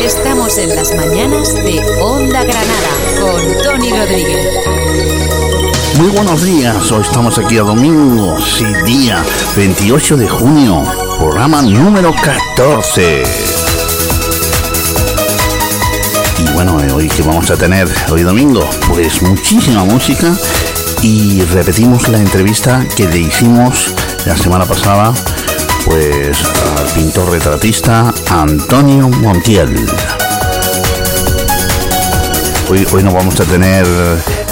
Estamos en las mañanas de Onda Granada con Tony Rodríguez. Muy buenos días, hoy estamos aquí a domingo, sí, día 28 de junio, programa número 14. Y bueno, eh, hoy que vamos a tener hoy domingo, pues muchísima música y repetimos la entrevista que le hicimos la semana pasada pues al pintor retratista Antonio Montiel. Hoy, hoy no vamos a tener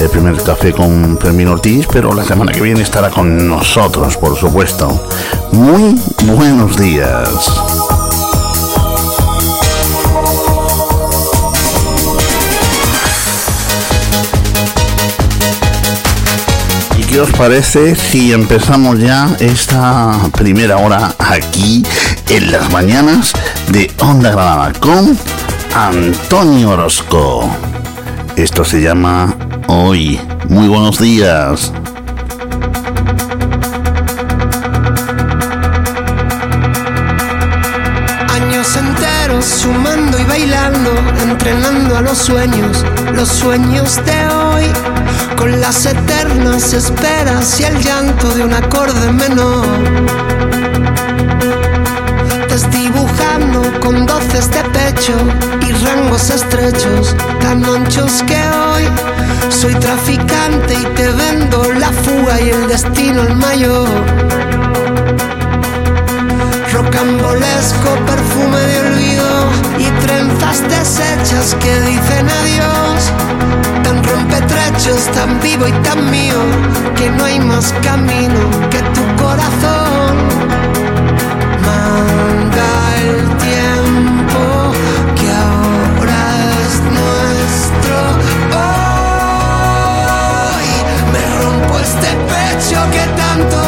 el primer café con Fermín Ortiz, pero la semana que viene estará con nosotros, por supuesto. Muy buenos días. ¿Qué os parece si empezamos ya esta primera hora aquí en las mañanas de Onda Granada con Antonio Orozco? Esto se llama Hoy. Muy buenos días. Años enteros sumando y bailando, entrenando a los sueños, los sueños de hoy con las eternas esperas y el llanto de un acorde menor. Desdibujando con doces de pecho y rangos estrechos, tan anchos que hoy soy traficante y te vendo la fuga y el destino el mayor. Rocambolesco perfume de olvido y trenzas deshechas que dicen adiós rompetrechos tan vivo y tan mío que no hay más camino que tu corazón. Manda el tiempo que ahora es nuestro. Hoy me rompo este pecho que tanto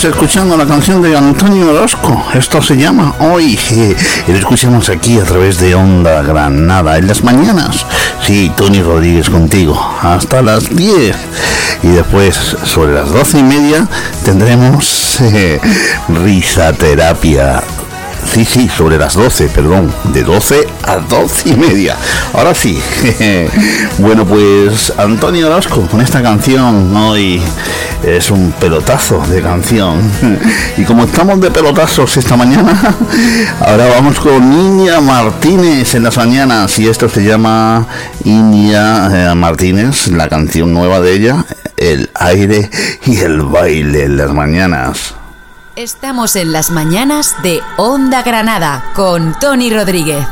Estamos escuchando la canción de Antonio Orozco. Esto se llama Hoy. Lo escuchamos aquí a través de Onda Granada en las mañanas. Sí, Tony Rodríguez contigo. Hasta las 10. Y después, sobre las doce y media, tendremos eh, risaterapia Sí, sí, sobre las 12, perdón, de 12 a 12 y media. Ahora sí. bueno, pues Antonio Orozco con esta canción hoy es un pelotazo de canción. y como estamos de pelotazos esta mañana, ahora vamos con Niña Martínez en las mañanas y esto se llama Niña eh, Martínez, la canción nueva de ella, el aire y el baile en las mañanas. Estamos en las mañanas de Onda Granada con Tony Rodríguez.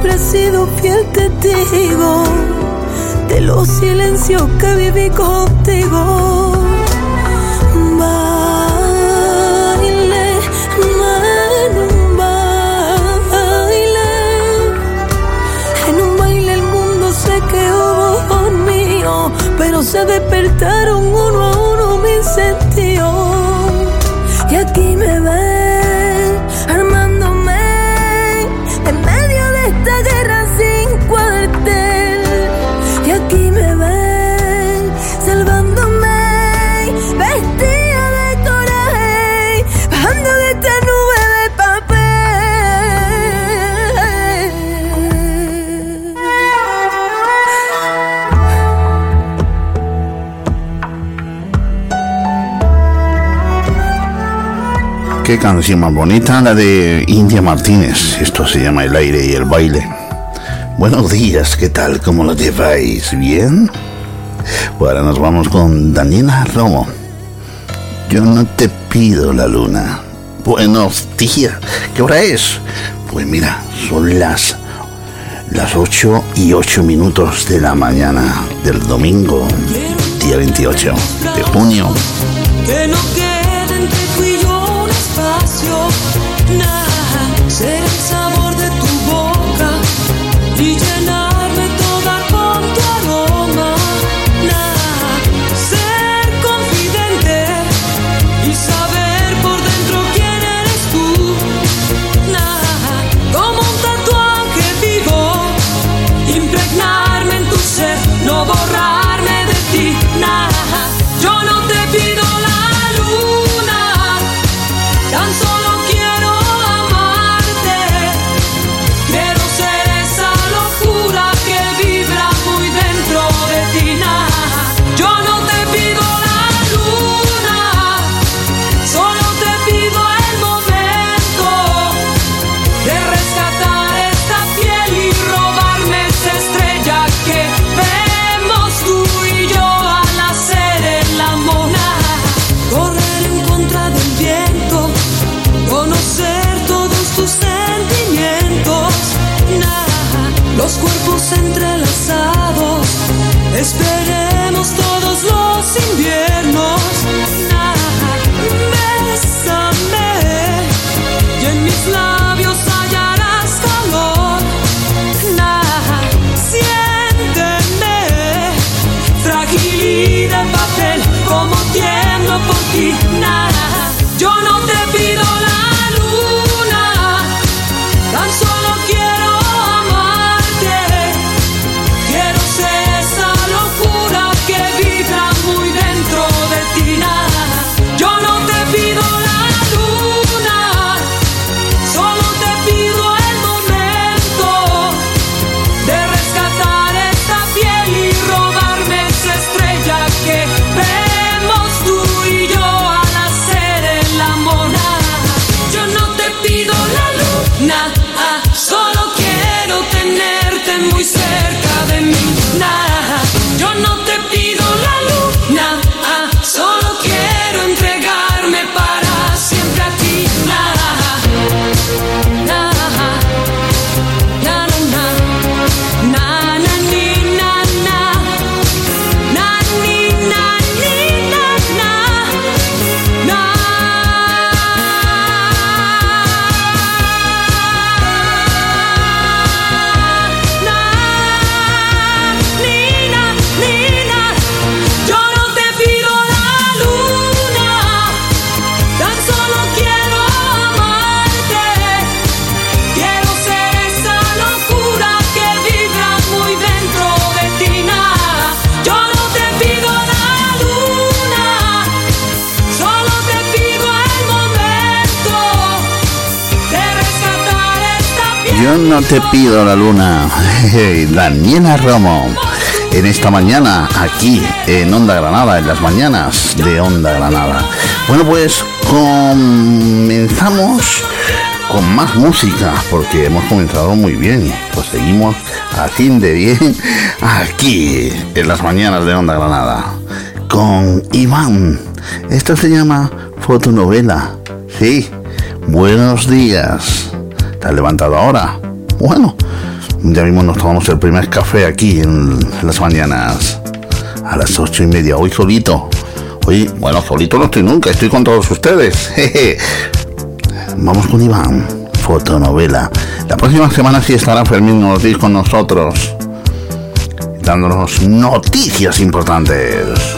siempre he sido fiel testigo de los silencios que viví contigo. Baile, en un baile, en un baile el mundo se quedó mío, pero se despertaron uno a qué canción más bonita, la de India Martínez. Esto se llama El aire y el baile. Buenos días, ¿qué tal? ¿Cómo lo lleváis? ¿Bien? Ahora nos vamos con Daniela Romo. Yo no te pido la luna. Buenos días. ¿Qué hora es? Pues mira, son las, las 8 y 8 minutos de la mañana del domingo, día 28 de junio. No. Te pido la luna. Daniela Romo. En esta mañana, aquí en Onda Granada, en las mañanas de Onda Granada. Bueno, pues comenzamos con más música, porque hemos comenzado muy bien. Pues seguimos así de bien aquí en las mañanas de Onda Granada. Con Iván. Esto se llama fotonovela. Sí. Buenos días. ¿Te has levantado ahora? Bueno, ya mismo nos tomamos el primer café aquí en las mañanas. A las ocho y media, hoy solito. Hoy, bueno, solito no estoy nunca, estoy con todos ustedes. Vamos con Iván, fotonovela. La próxima semana sí estará Fermín Ortiz con nosotros, dándonos noticias importantes.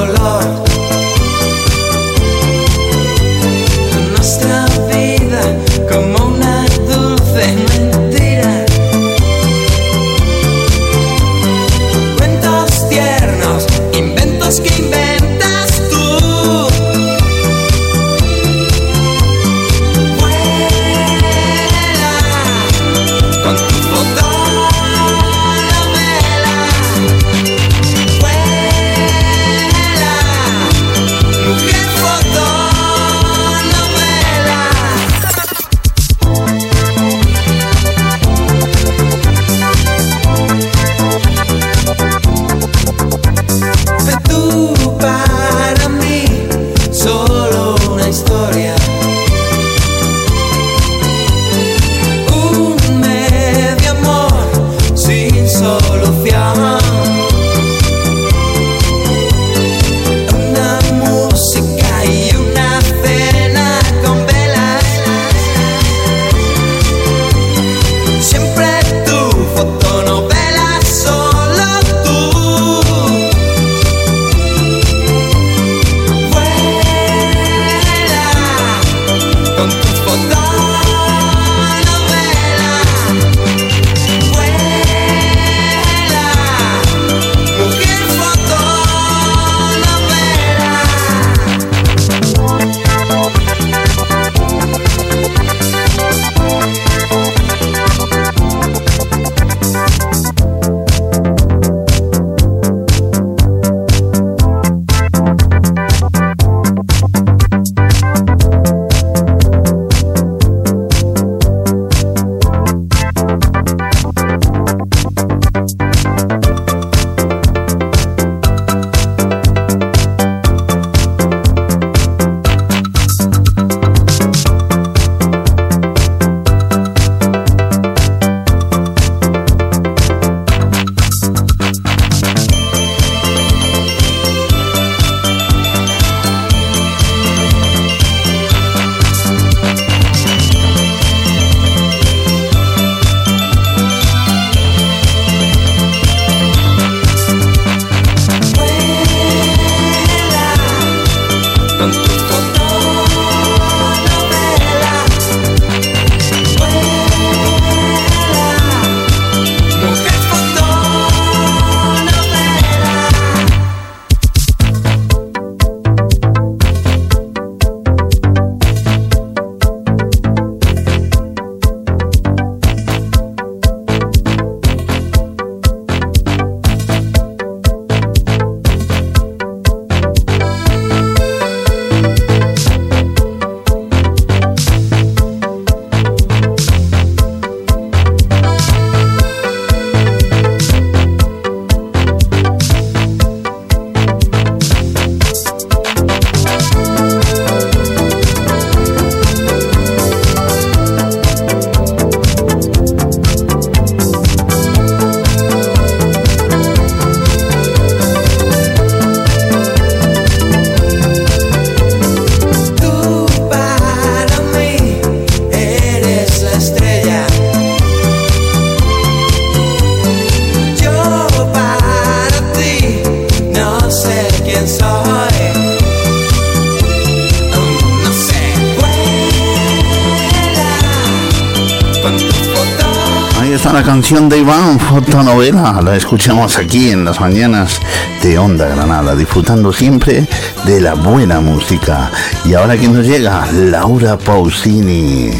de Iván, fotonovela. La escuchamos aquí en las mañanas de Onda Granada, disfrutando siempre de la buena música. Y ahora que nos llega, Laura Pausini.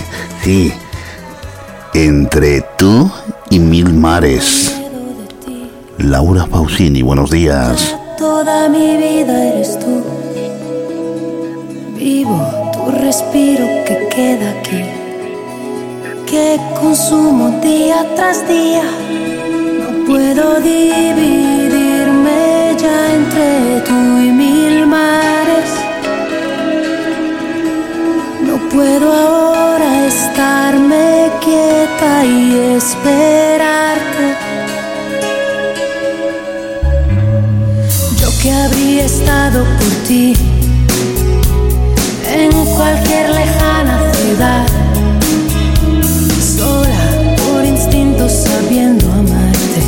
Sí, entre tú y mil mares. Laura Pausini, buenos días. Toda mi vida eres tú. Vivo tu respiro que queda aquí consumo día tras día. No puedo dividirme ya entre tú y mil mares. No puedo ahora estarme quieta y esperarte. Yo que habría estado por ti en cualquier lejana ciudad sabiendo amarte,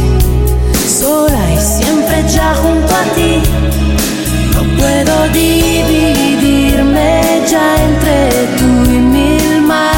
sola y siempre ya junto a ti. No puedo dividirme ya entre tú y mil mares.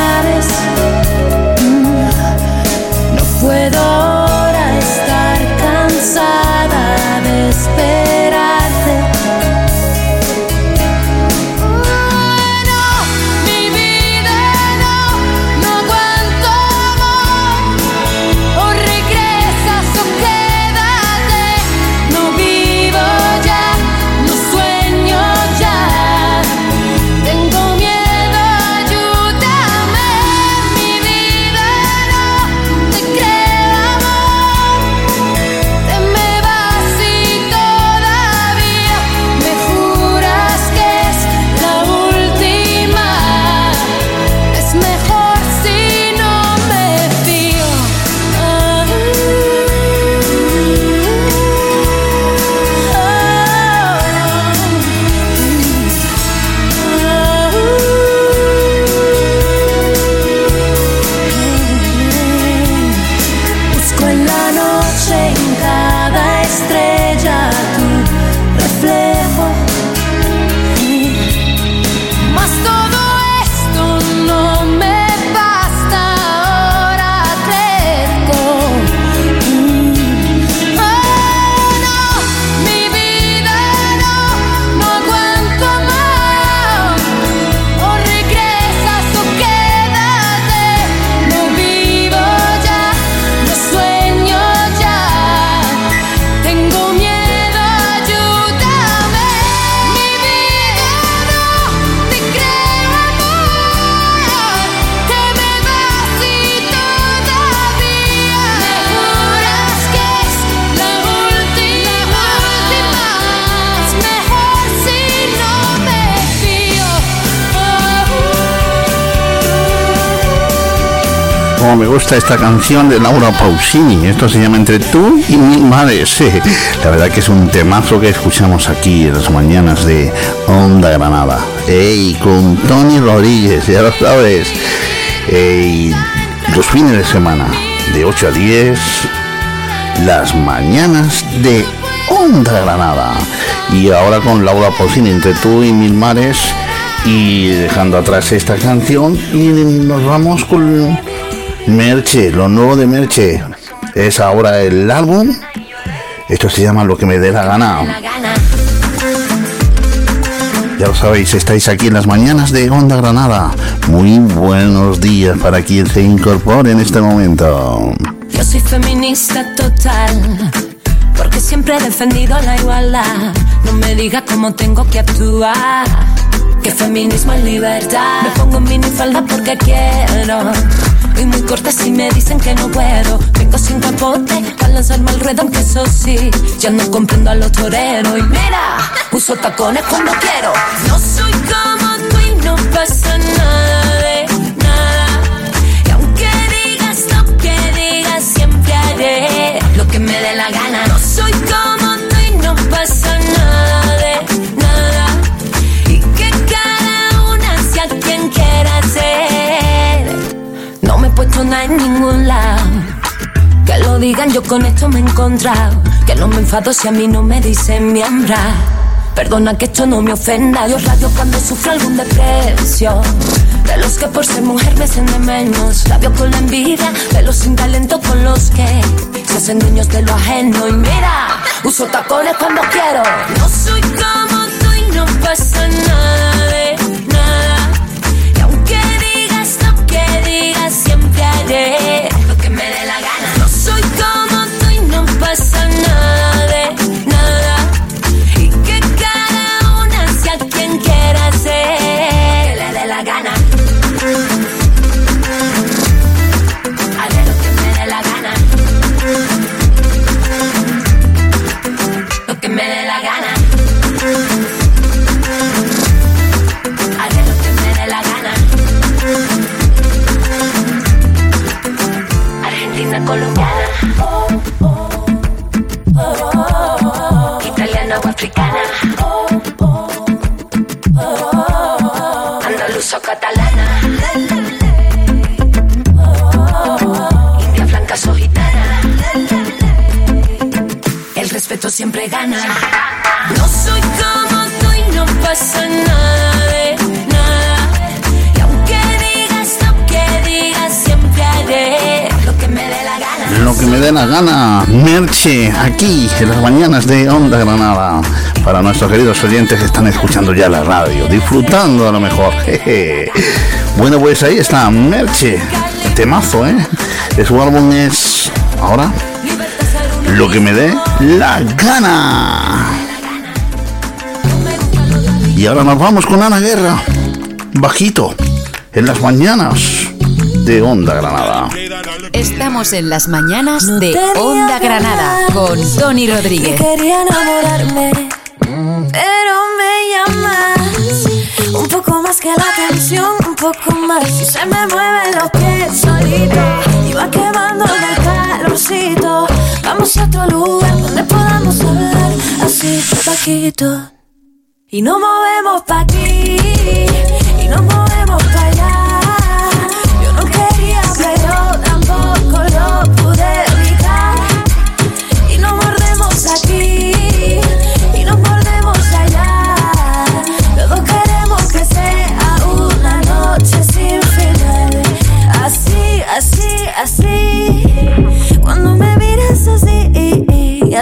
Esta canción de Laura Pausini. Esto se llama Entre tú y mi madre. la verdad que es un temazo que escuchamos aquí en las mañanas de Onda Granada. ¡Ey! Con Tony Rodríguez, ya lo sabes. ¡Ey! Los fines de semana, de 8 a 10, las mañanas de Onda Granada. Y ahora con Laura Pausini, Entre tú y mil mares y dejando atrás esta canción y nos vamos con Merche, lo nuevo de Merche es ahora el álbum. Esto se llama Lo que me dé la gana. Ya lo sabéis, estáis aquí en las mañanas de Onda Granada. Muy buenos días para quien se incorpore en este momento. Yo soy feminista total, porque siempre he defendido la igualdad. No me digas cómo tengo que actuar, que feminismo es libertad. Me pongo minifalda porque quiero y muy corta si me dicen que no puedo. Vengo sin capote para lanzarme al ruedo, aunque eso sí, ya no comprendo a los toreros. Y mira, uso tacones cuando quiero. Yo con esto me he encontrado. Que no me enfado si a mí no me dicen miembra. Perdona que esto no me ofenda. Dios radio cuando sufro algún depresión. De los que por ser mujer me hacen menos. Labio con la envidia, de los sin talento con los que se hacen dueños de lo ajeno. Y mira, uso tacones cuando quiero. No soy como tú y no pasa nada gana. No soy como tú y no pasa nada de nada. Y aunque digas lo que digas, siempre haré lo que me dé la gana. Lo que me dé la gana, Merche, aquí en las mañanas de Onda Granada. Para nuestros queridos oyentes que están escuchando ya la radio, disfrutando a lo mejor. jeje. Bueno, pues ahí está, Merche, temazo, ¿eh? Su álbum es ahora Lo que me dé la gana. Y ahora nos vamos con Ana Guerra, bajito, en las mañanas de Onda Granada. Estamos en las mañanas de Onda Granada con Tony Rodríguez. Quería enamorarme, pero me llamas un poco más que la atención, un poco más. Se me mueven los pies solito y va quemando el calorcito. Lugar donde podamos hablar así bajito. Y nos movemos pa' aquí y nos movemos pa' allá.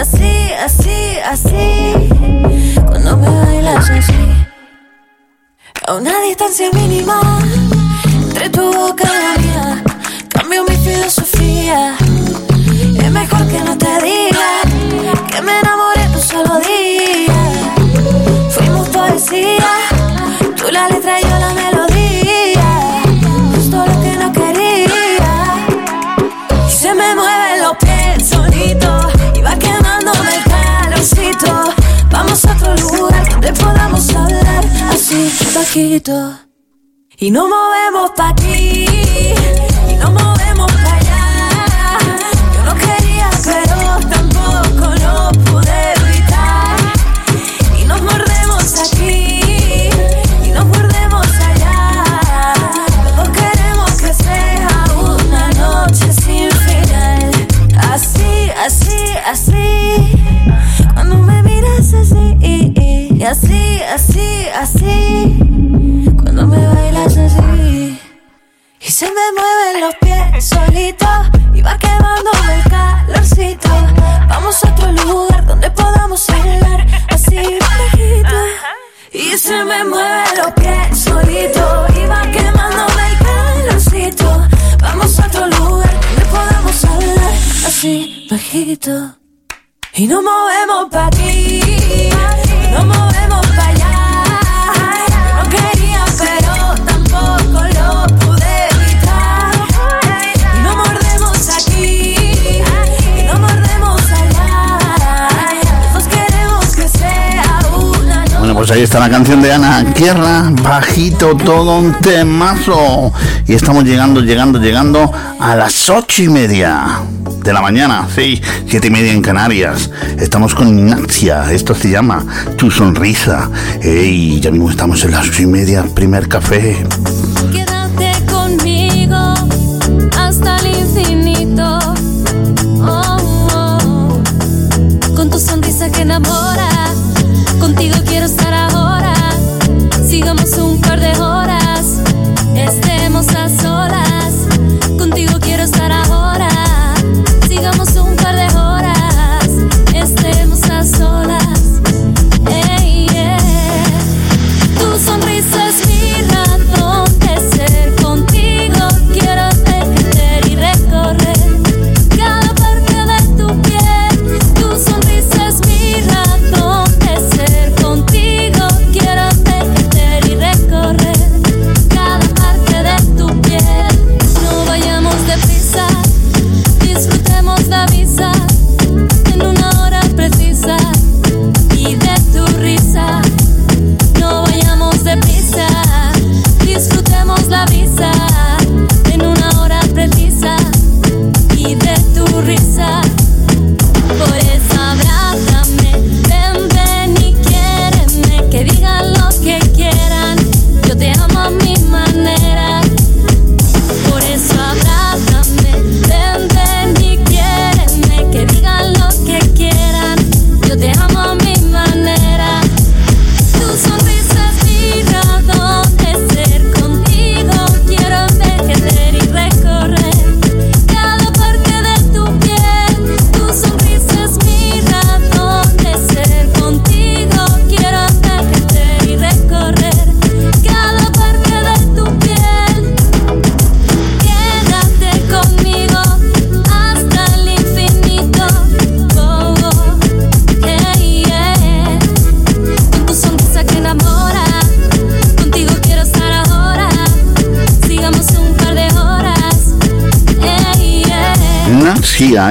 Así, así, así. Cuando me bailas así. A una distancia mínima entre tu boca y la mía. Cambio mi filosofía. Es mejor que no te diga que me enamoré en un solo día. Fuimos poesía, tú la letra y yo Y nos movemos pa' aquí y nos movemos pa' allá. Yo no quería, pero tampoco lo pude evitar. Y nos mordemos aquí y nos mordemos allá. Los dos queremos que sea una noche sin final. Así, así, así. Cuando me miras así, así, así, así. Cuando me bailas así. Y se me mueven los pies solitos y va quemándome el calorcito. Vamos a otro lugar donde podamos hablar así bajito. Y se me mueven los pies solitos y va quemándome el calorcito. Vamos a otro lugar donde podamos hablar así bajito. Y nos movemos pa' aquí, pues ahí está la canción de Ana Guerra, bajito, todo un temazo. Y estamos llegando, llegando, llegando a las ocho y media de la mañana, sí, siete y media en Canarias. Estamos con Ignacia, esto se llama Tu Sonrisa. Ey, ya mismo estamos en las ocho y media, primer café.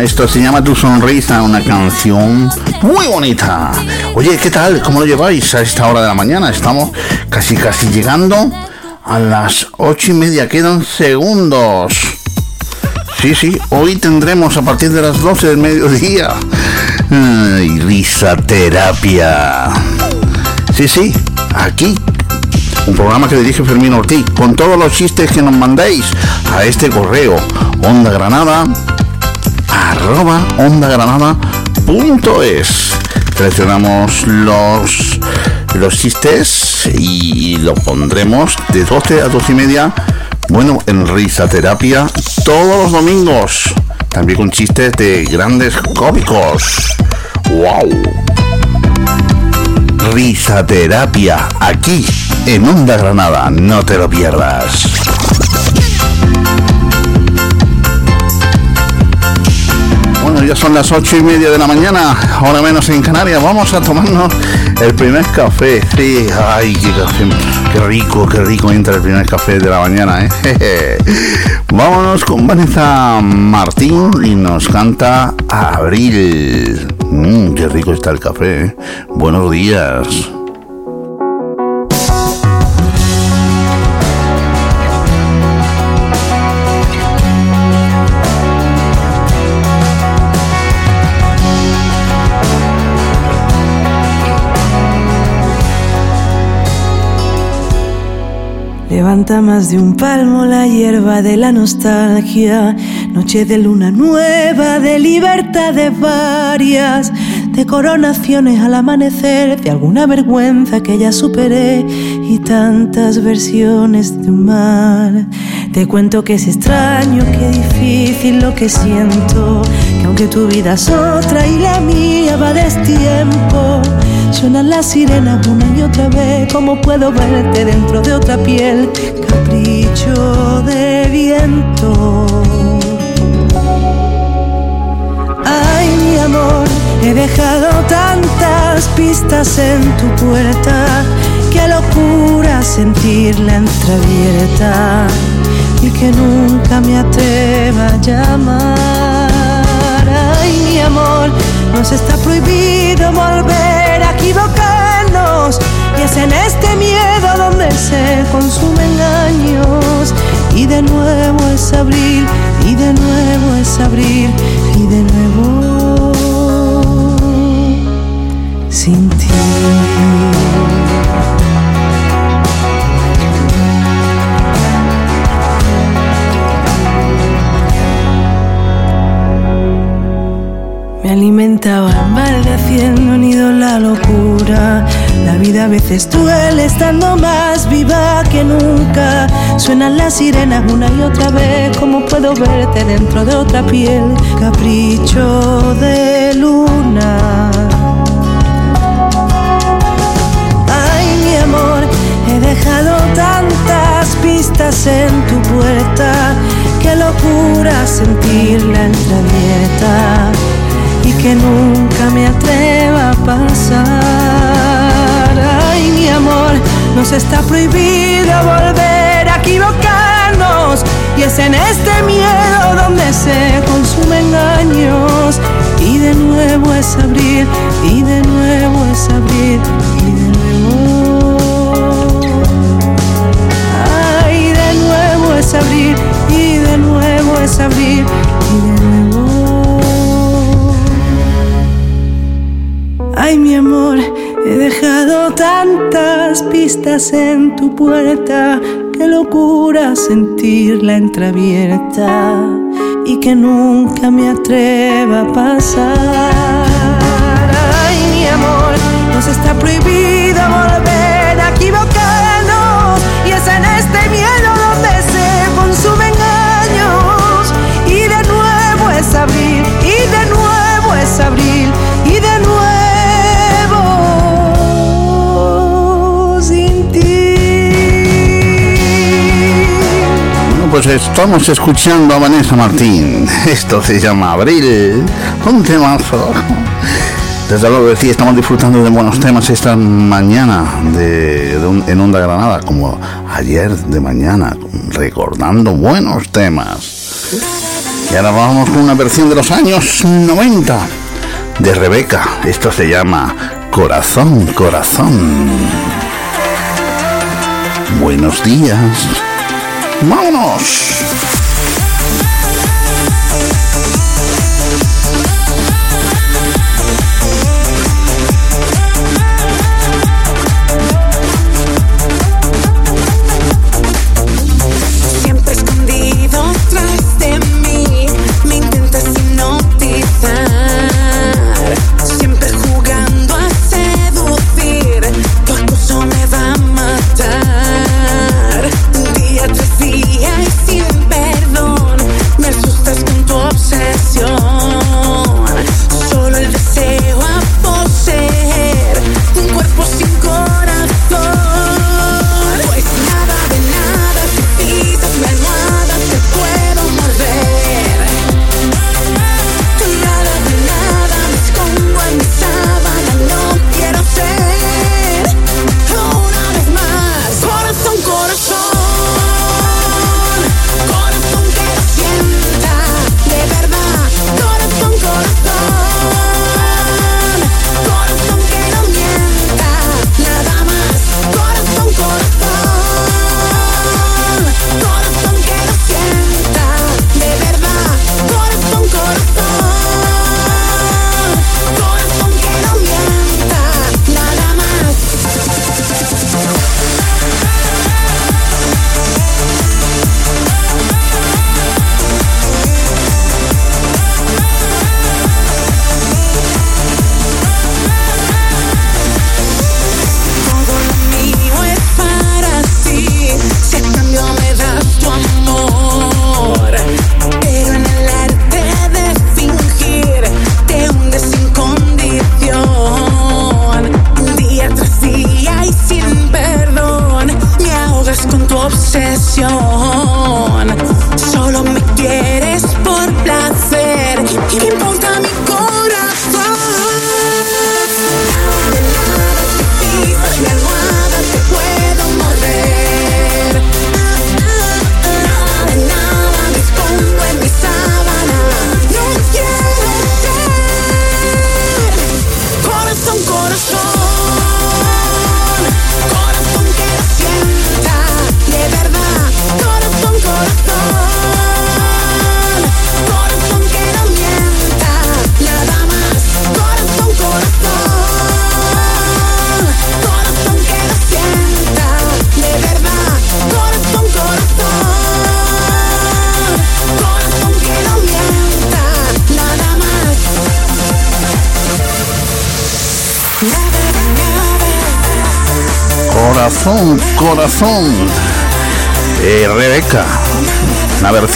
Esto se llama Tu Sonrisa, una canción muy bonita. Oye, ¿qué tal? ¿Cómo lo lleváis a esta hora de la mañana? Estamos casi casi llegando a las ocho y media. Quedan segundos. Sí, sí, hoy tendremos a partir de las 12 del mediodía. Ay, risa terapia. Sí, sí, aquí. Un programa que dirige Fermín Ortiz, con todos los chistes que nos mandéis a este correo, onda granada, arroba onda granada punto es. Seleccionamos los, los chistes y lo pondremos de 12 a 12 y media bueno, en Risa Terapia todos los domingos. También con chistes de grandes cómicos. ¡Wow! Risa Terapia, aquí en Onda Granada. No te lo pierdas. Ya son las ocho y media de la mañana, ahora menos en Canarias. Vamos a tomarnos el primer café. Sí, ay, qué café. Qué rico, qué rico entra el primer café de la mañana, ¿eh? Vámonos con Vanessa Martín y nos canta Abril. Mmm, qué rico está el café. ¿eh? Buenos días. Levanta más de un palmo la hierba de la nostalgia, noche de luna nueva, de libertad de varias, de coronaciones al amanecer, de alguna vergüenza que ya superé y tantas versiones de un mal. Te cuento que es extraño, que difícil lo que siento, que aunque tu vida es otra y la mía va de tiempo Suenan las sirenas una y otra vez, como puedo verte dentro de otra piel, capricho de viento. Ay, mi amor, he dejado tantas pistas en tu puerta, qué locura sentirla entreabierta y que nunca me atreva a llamar. Ay, mi amor, nos está prohibido volver a equivocarnos y es en este miedo donde se consumen años y de nuevo es abril y de nuevo es abril y de nuevo sin ti. Alimentaba maldeciendo nido la locura. La vida a veces duele estando más viva que nunca. Suenan las sirenas una y otra vez. Como puedo verte dentro de otra piel? Capricho de luna. Ay, mi amor, he dejado tantas pistas en tu puerta. Qué locura sentirla entreabierta y que nunca me atreva a pasar. Ay, mi amor, nos está prohibido volver a equivocarnos y es en este miedo donde se consumen años y de nuevo es abrir y de nuevo es abrir y de nuevo. Ay, de nuevo es abrir y de nuevo es abrir Ay, mi amor, he dejado tantas pistas en tu puerta. Qué locura sentirla entreabierta y que nunca me atreva a pasar. Ay, mi amor, nos está prohibido volver pues estamos escuchando a Vanessa Martín. Esto se llama Abril. Un temazo. Desde luego decía, estamos disfrutando de buenos temas esta mañana de, en Onda Granada, como ayer de mañana, recordando buenos temas. Y ahora vamos con una versión de los años 90 de Rebeca. Esto se llama Corazón, Corazón. Buenos días. ¡Vámonos!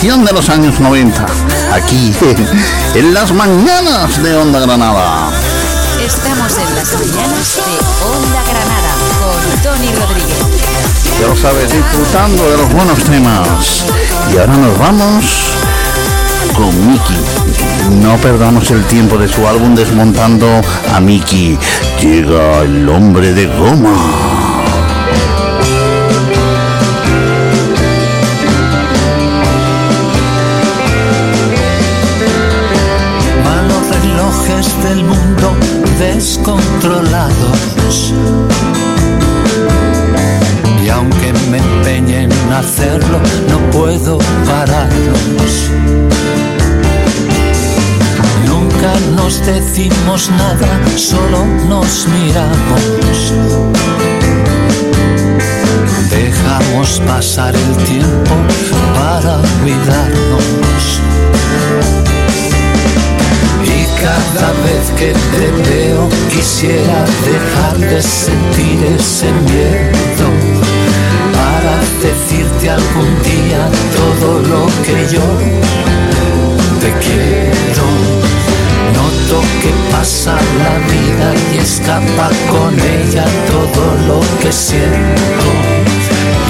De los años 90, aquí en las mañanas de Onda Granada. Estamos en las mañanas de Onda Granada con Tony Rodríguez. Ya lo sabes, disfrutando de los buenos temas. Y ahora nos vamos con Mickey. No perdamos el tiempo de su álbum Desmontando a Mickey. Llega el hombre de goma. Descontrolados. Y aunque me empeñe en hacerlo, no puedo pararlos. Nunca nos decimos nada, solo nos miramos. Dejamos pasar el tiempo para cuidarnos cada vez que te veo quisiera dejar de sentir ese miedo para decirte algún día todo lo que yo te quiero. Noto que pasa la vida y escapa con ella todo lo que siento.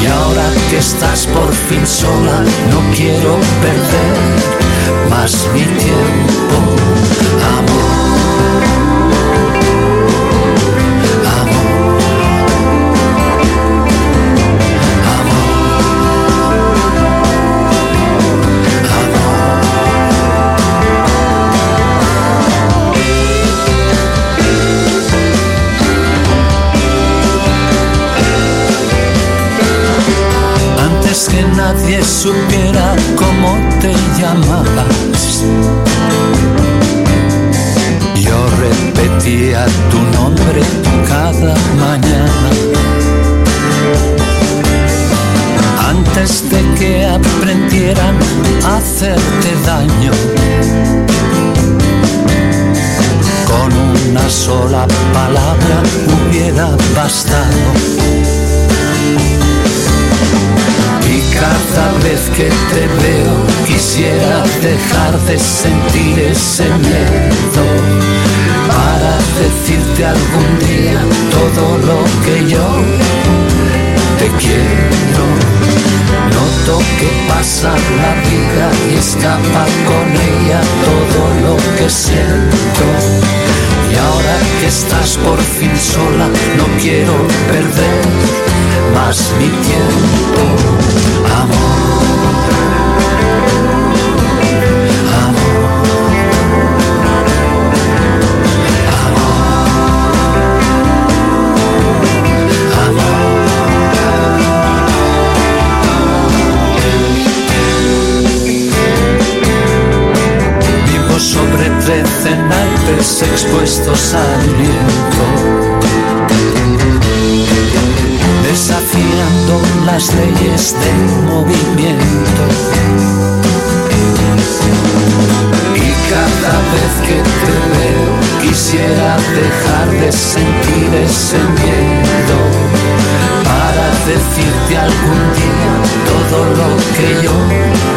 Y ahora que estás por fin sola, no quiero perder más mi tiempo. nadie supiera cómo te llamabas. Yo repetía tu nombre dejar de sentir ese miedo para decirte algún día todo lo que yo te quiero. Noto que pasa la vida y escapa con ella todo lo que siento. Y ahora que estás por fin sola, no quiero perder más mi tiempo, amor. Expuestos al viento, desafiando las leyes del movimiento. Y cada vez que te veo quisiera dejar de sentir ese miedo para decirte algún día todo lo que yo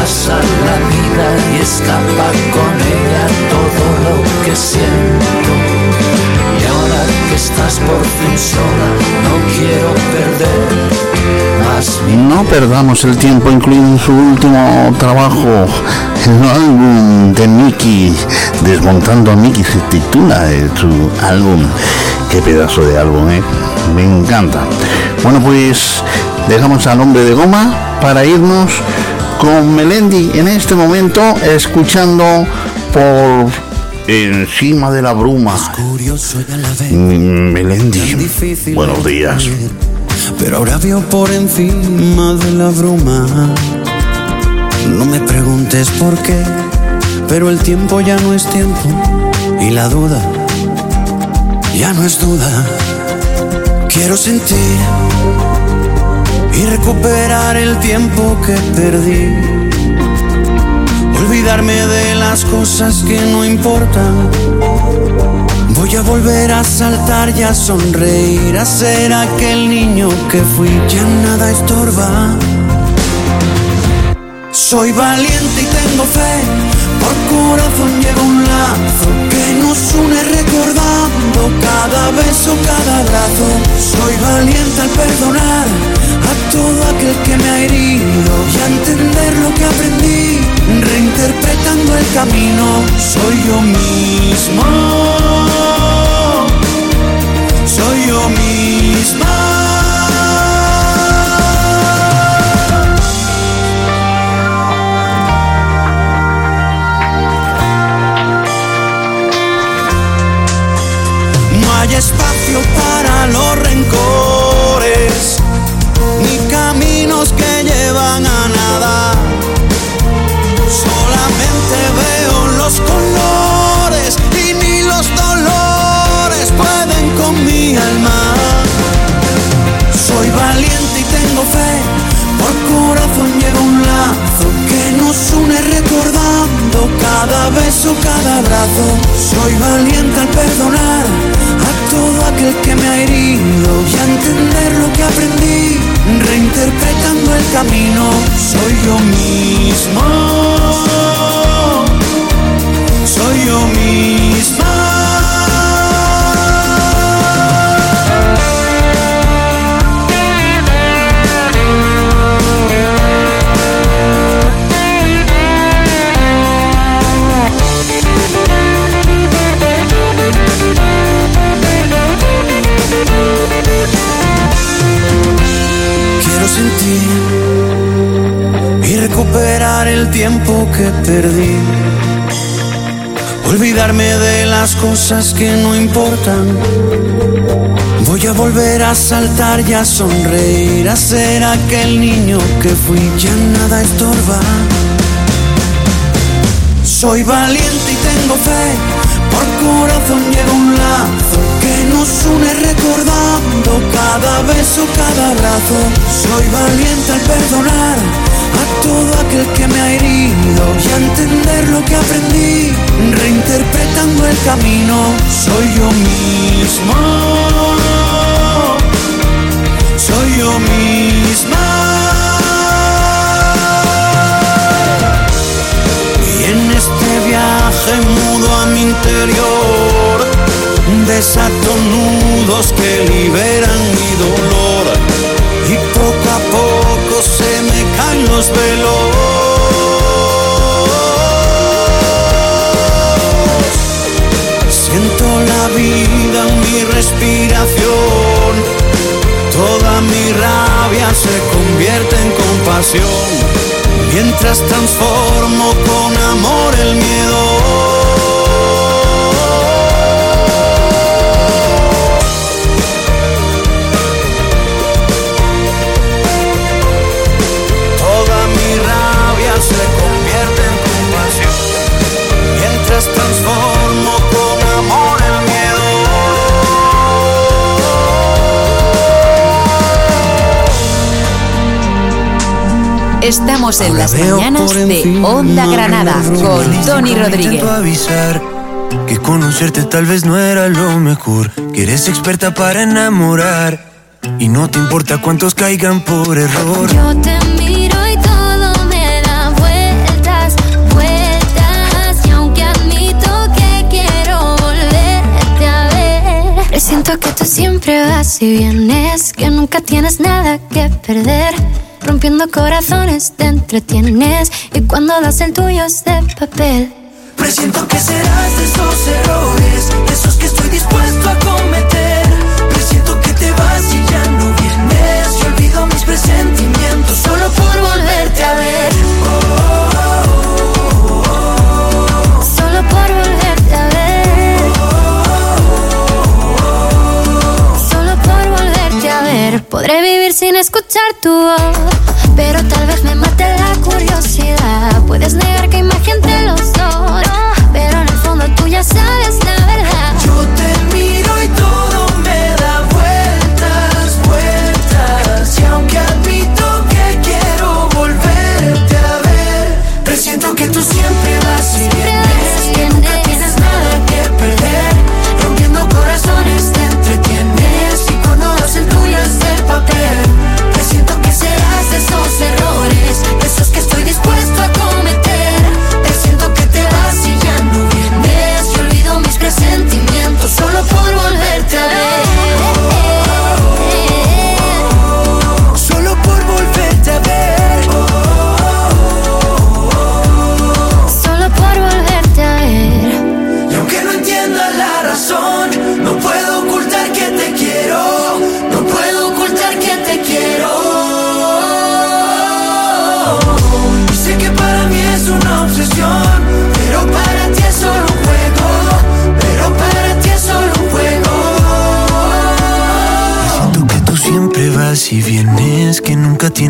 pasa la vida y escapa con ella todo lo que siento. Y ahora que estás por fin sola, no quiero perder más No perdamos el tiempo, incluido en su último trabajo, el álbum de Mickey, Desmontando a Mickey, se titula eh, su álbum. Qué pedazo de álbum, ¿eh? Me encanta. Bueno, pues dejamos al hombre de goma para irnos con Melendi en este momento, escuchando por encima de la bruma. Mm, Melendi, buenos días. Pero ahora veo por encima de la bruma. No me preguntes por qué, pero el tiempo ya no es tiempo y la duda ya no es duda. Quiero sentir y recuperar el tiempo que perdí. Olvidarme de las cosas que no importan. Voy a volver a saltar y a sonreír, a ser aquel niño que fui. Ya nada estorba. Soy valiente y tengo fe, por corazón llevo un lazo que nos une recordando cada beso, cada abrazo. Soy valiente al perdonar todo aquel que me ha herido y a entender lo que aprendí, reinterpretando el camino. Soy yo mismo, soy yo misma. No hay espacio para los rencores, cada beso, cada abrazo. Soy valiente al perdonar a todo aquel que me ha herido y a entender lo que aprendí, reinterpretando el camino. Soy yo mismo, soy yo misma. Sentir y recuperar el tiempo que perdí. Olvidarme de las cosas que no importan. Voy a volver a saltar y a sonreír, a ser aquel niño que fui, ya nada estorba. Soy valiente y tengo fe, por corazón llevo un lazo nos une recordando cada beso, cada abrazo. Soy valiente al perdonar a todo aquel que me ha herido y a entender lo que aprendí, reinterpretando el camino. Soy yo mismo, soy yo misma. Y en este viaje mudo a mi liberan mi dolor. Y poco a poco se me caen los velos. Siento la vida en mi respiración. Toda mi rabia se convierte en compasión. Mientras transformo con amor el miedo. Estamos en Ahora las mañanas de Onda Granada con Tony Rodríguez. avisar que conocerte tal vez no era lo mejor, que eres experta para enamorar y no te importa cuántos caigan por error. Yo te miro y todo me da vueltas, vueltas. Y aunque admito que quiero volverte a ver, presiento que tú siempre vas y vienes, que nunca tienes nada que perder. Rompiendo corazones te entretienes y cuando das el tuyo es de papel. Presiento que serás de esos errores, de esos que estoy dispuesto a cometer. Presiento que te vas y ya no vienes. Y olvido mis presentimientos solo por volverte a ver. Solo por volverte a ver. Solo por volverte a ver. Podré vivir sin escuchar tu voz. Curiosidad.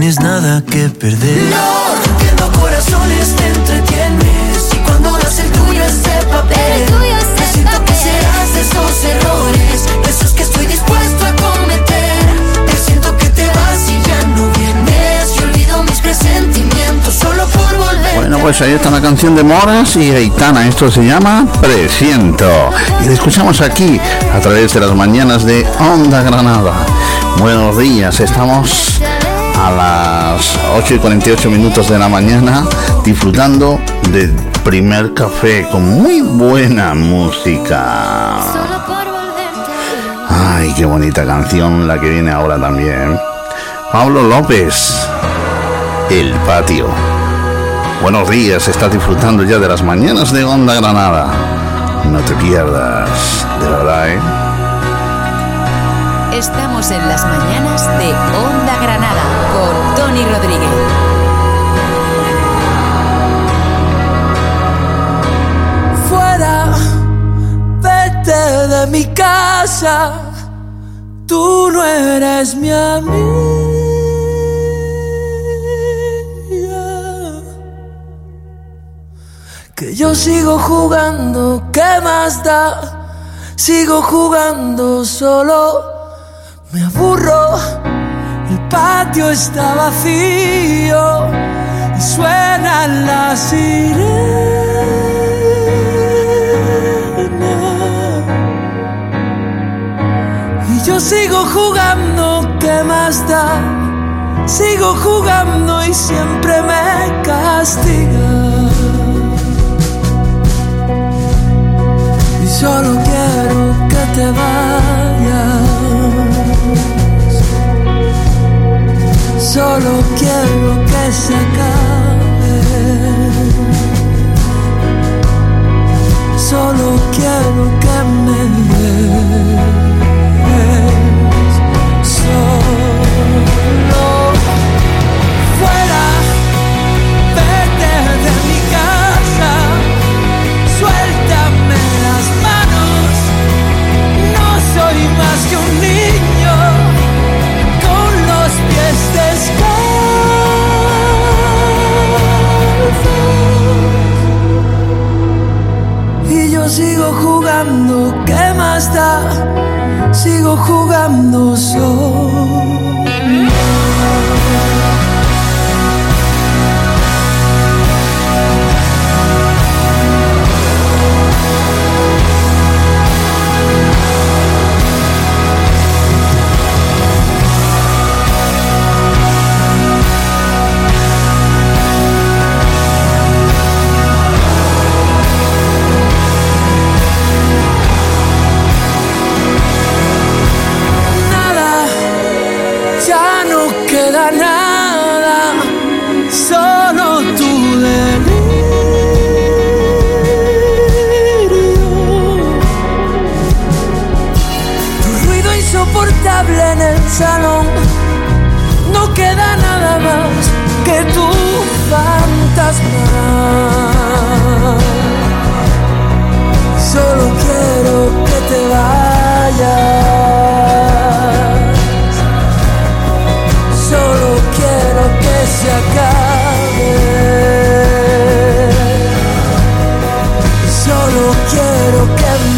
Tienes nada que perder. No, rompiendo corazones te entretienes. Y cuando das el tuyo es de papel. El tuyo es de Presiento que serás de esos errores, de esos que estoy dispuesto a cometer. Presiento que te vas y ya no vienes. Y olvido mis presentimientos solo por volver. Bueno, pues ahí está la canción de Moras y Aitana. Esto se llama Presiento. Y la escuchamos aquí a través de las mañanas de Onda Granada. Buenos días, estamos a las 8 y 48 minutos de la mañana disfrutando del primer café con muy buena música. Ay, qué bonita canción la que viene ahora también. Pablo López, El Patio. Buenos días, estás disfrutando ya de las mañanas de Onda Granada. No te pierdas, de verdad, ¿eh? Estamos en las mañanas de Onda Granada con Tony Rodríguez. Fuera, vete de mi casa. tú no eres mi amiga. Que yo sigo jugando, ¿qué más da? Sigo jugando solo, me aburro, el patio está vacío y suenan las sirenas. Yo sigo jugando, ¿qué más da? Sigo jugando y siempre me castiga. Y solo quiero que te vayas. Solo quiero que se acabe. Solo quiero que me des. Solo fuera, vete de mi casa, suéltame las manos. No soy más que un niño sigo jugando, ¿qué más da? Sigo jugando solo. Salón, no queda nada más que tu fantasma. Solo quiero que te vayas. Solo quiero que se acabe. Solo quiero que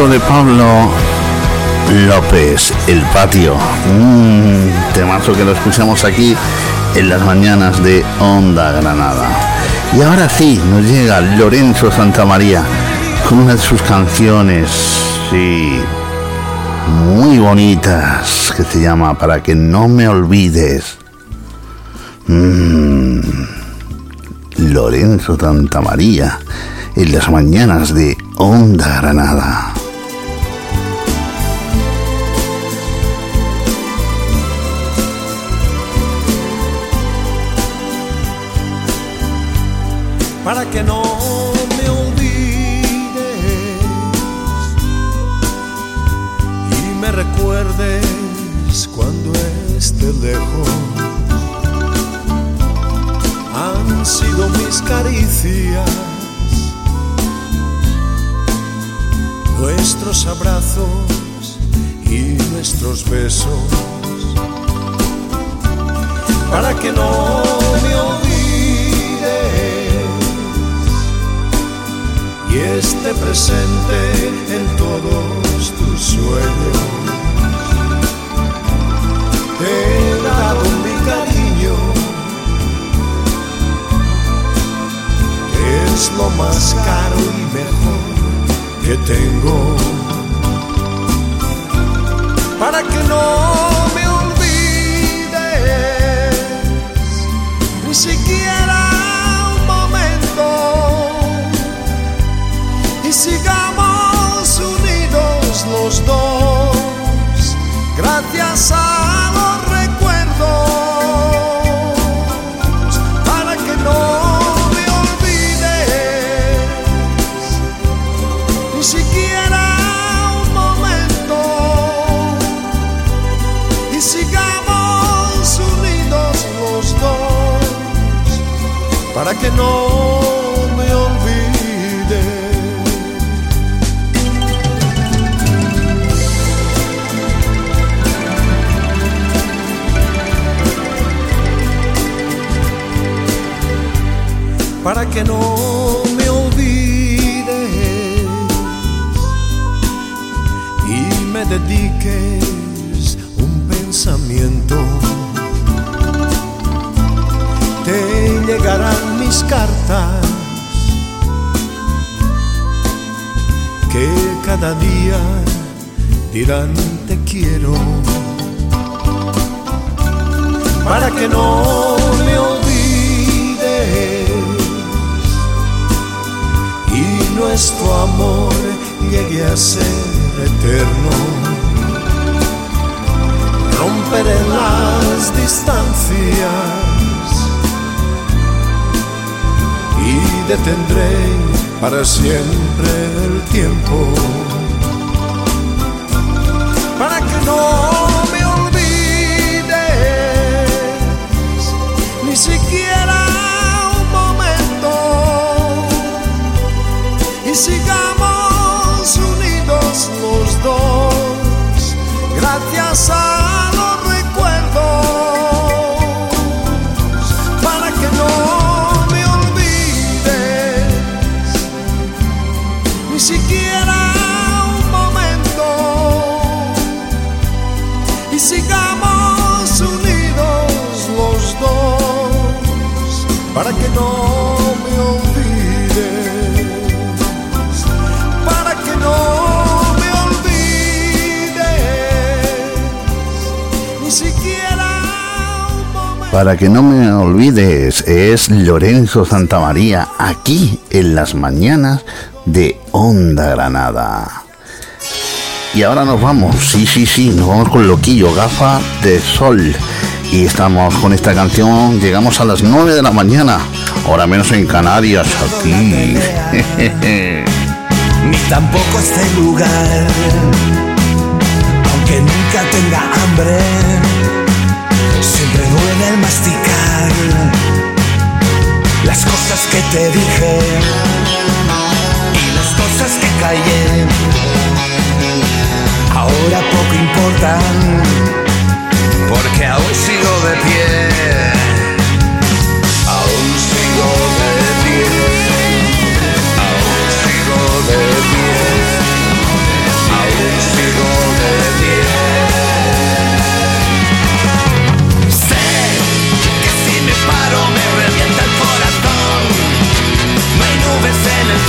solo. ¿Qué pasó de Pablo López? El patio. Un temazo que lo escuchamos aquí en las mañanas de Onda Granada. Y ahora sí, nos llega Lorenzo Santamaría con una de sus canciones, muy bonitas, que se llama Para que no me olvides. Mm, Lorenzo Santamaría en las mañanas de Onda Granada. Que no gracias Para que no me olvides, es Lorenzo Santamaría aquí en las mañanas de Onda Granada. Y ahora nos vamos, sí, sí, sí, nos vamos con Loquillo, gafa de sol. Y estamos con esta canción, llegamos a las 9 de la mañana, ahora menos en Canarias, aquí. ni tampoco este lugar. Aunque nunca tenga hambre, las cosas que te dije y las cosas que callé. Ahora poco importan, porque aún sigo de pie.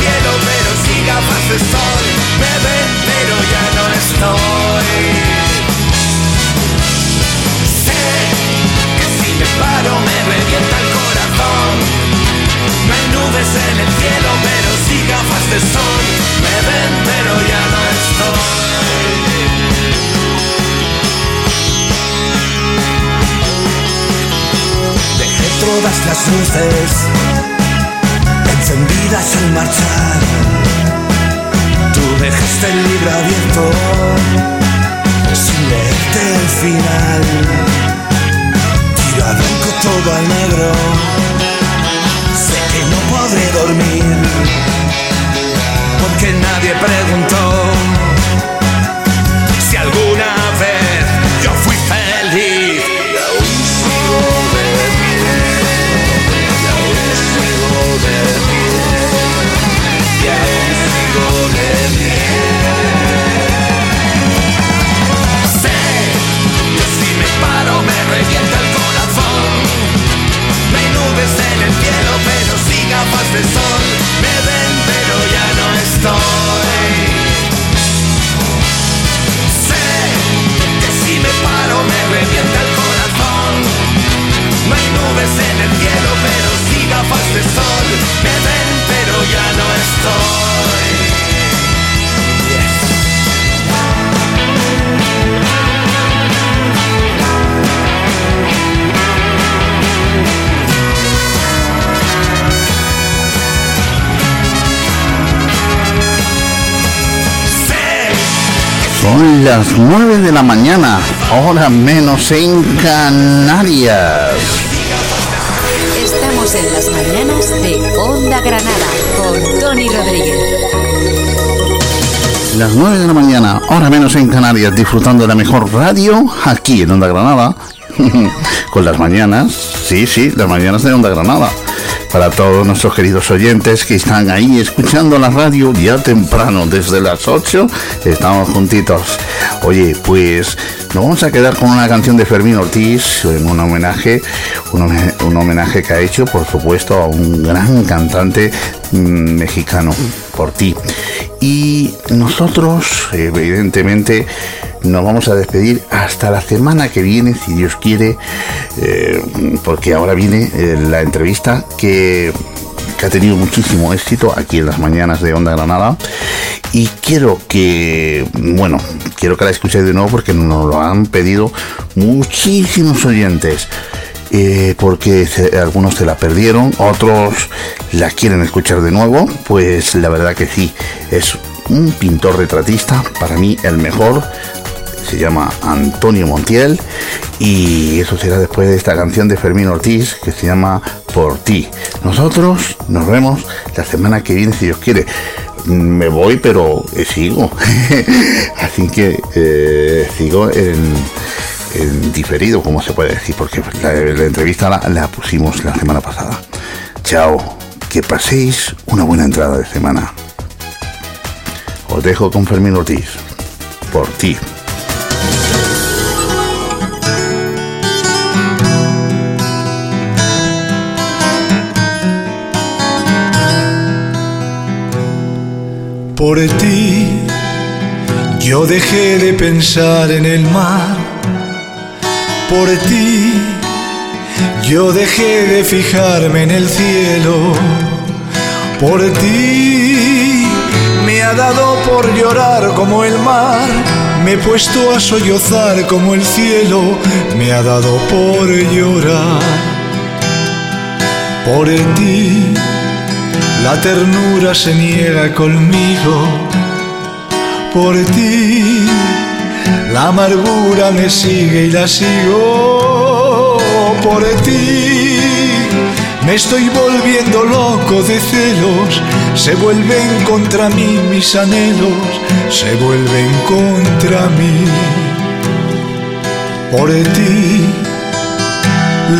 Cielo, pero sí gafas de sol. Me ven, pero ya no estoy. Sé que si me paro me revienta el corazón. No hay nubes en el cielo, pero sí gafas de sol. Me ven, pero ya no estoy. Dejé todas las luces encendidas al marchar. Tú dejaste el libro abierto sin leerte el final. Tiro a blanco todo al negro. Sé que no podré dormir porque nadie preguntó de sol me ven, pero ya no estoy. Sé que si me paro me revienta el corazón. No hay nubes en el cielo, pero si gafas de sol me ven, pero ya no estoy. Son las 9 de la mañana, hora menos en Canarias. Estamos en las mañanas de Onda Granada con Tony Rodríguez. Las 9 de la mañana, hora menos en Canarias, disfrutando de la mejor radio aquí en Onda Granada. Con las mañanas, sí, sí, las mañanas de Onda Granada. Para todos nuestros queridos oyentes que están ahí escuchando la radio ya temprano, desde las 8, estamos juntitos. Oye, pues nos vamos a quedar con una canción de Fermín Ortiz, en un homenaje, un homenaje, que ha hecho, por supuesto, a un gran cantante mm, mexicano, por ti. Y nosotros, evidentemente, nos vamos a despedir hasta la semana que viene, si Dios quiere, eh, porque ahora viene eh, la entrevista que, que ha tenido muchísimo éxito aquí en las mañanas de Onda Granada. Y quiero que, bueno, quiero que la escuchéis de nuevo porque nos lo han pedido muchísimos oyentes. Eh, porque algunos se la perdieron, otros la quieren escuchar de nuevo, pues la verdad que sí, es un pintor retratista, para mí el mejor, se llama Antonio Montiel y eso será después de esta canción de Fermín Ortiz que se llama Por ti. Nosotros nos vemos la semana que viene si Dios quiere. Me voy pero eh, sigo. Así que eh, sigo en, diferido, como se puede decir, porque la, la entrevista la, la pusimos la semana pasada. Chao, que paséis una buena entrada de semana. Os dejo con Fermín Ortiz. Por ti. Por ti yo dejé de pensar en el mar. Por ti yo dejé de fijarme en el cielo. Por ti me ha dado por llorar como el mar. Me he puesto a sollozar como el cielo. Me ha dado por llorar. Por ti la ternura se niega conmigo por ti. La amargura me sigue y la sigo por ti. Me estoy volviendo loco de celos. Se vuelven contra mí mis anhelos. Se vuelven contra mí. Por ti.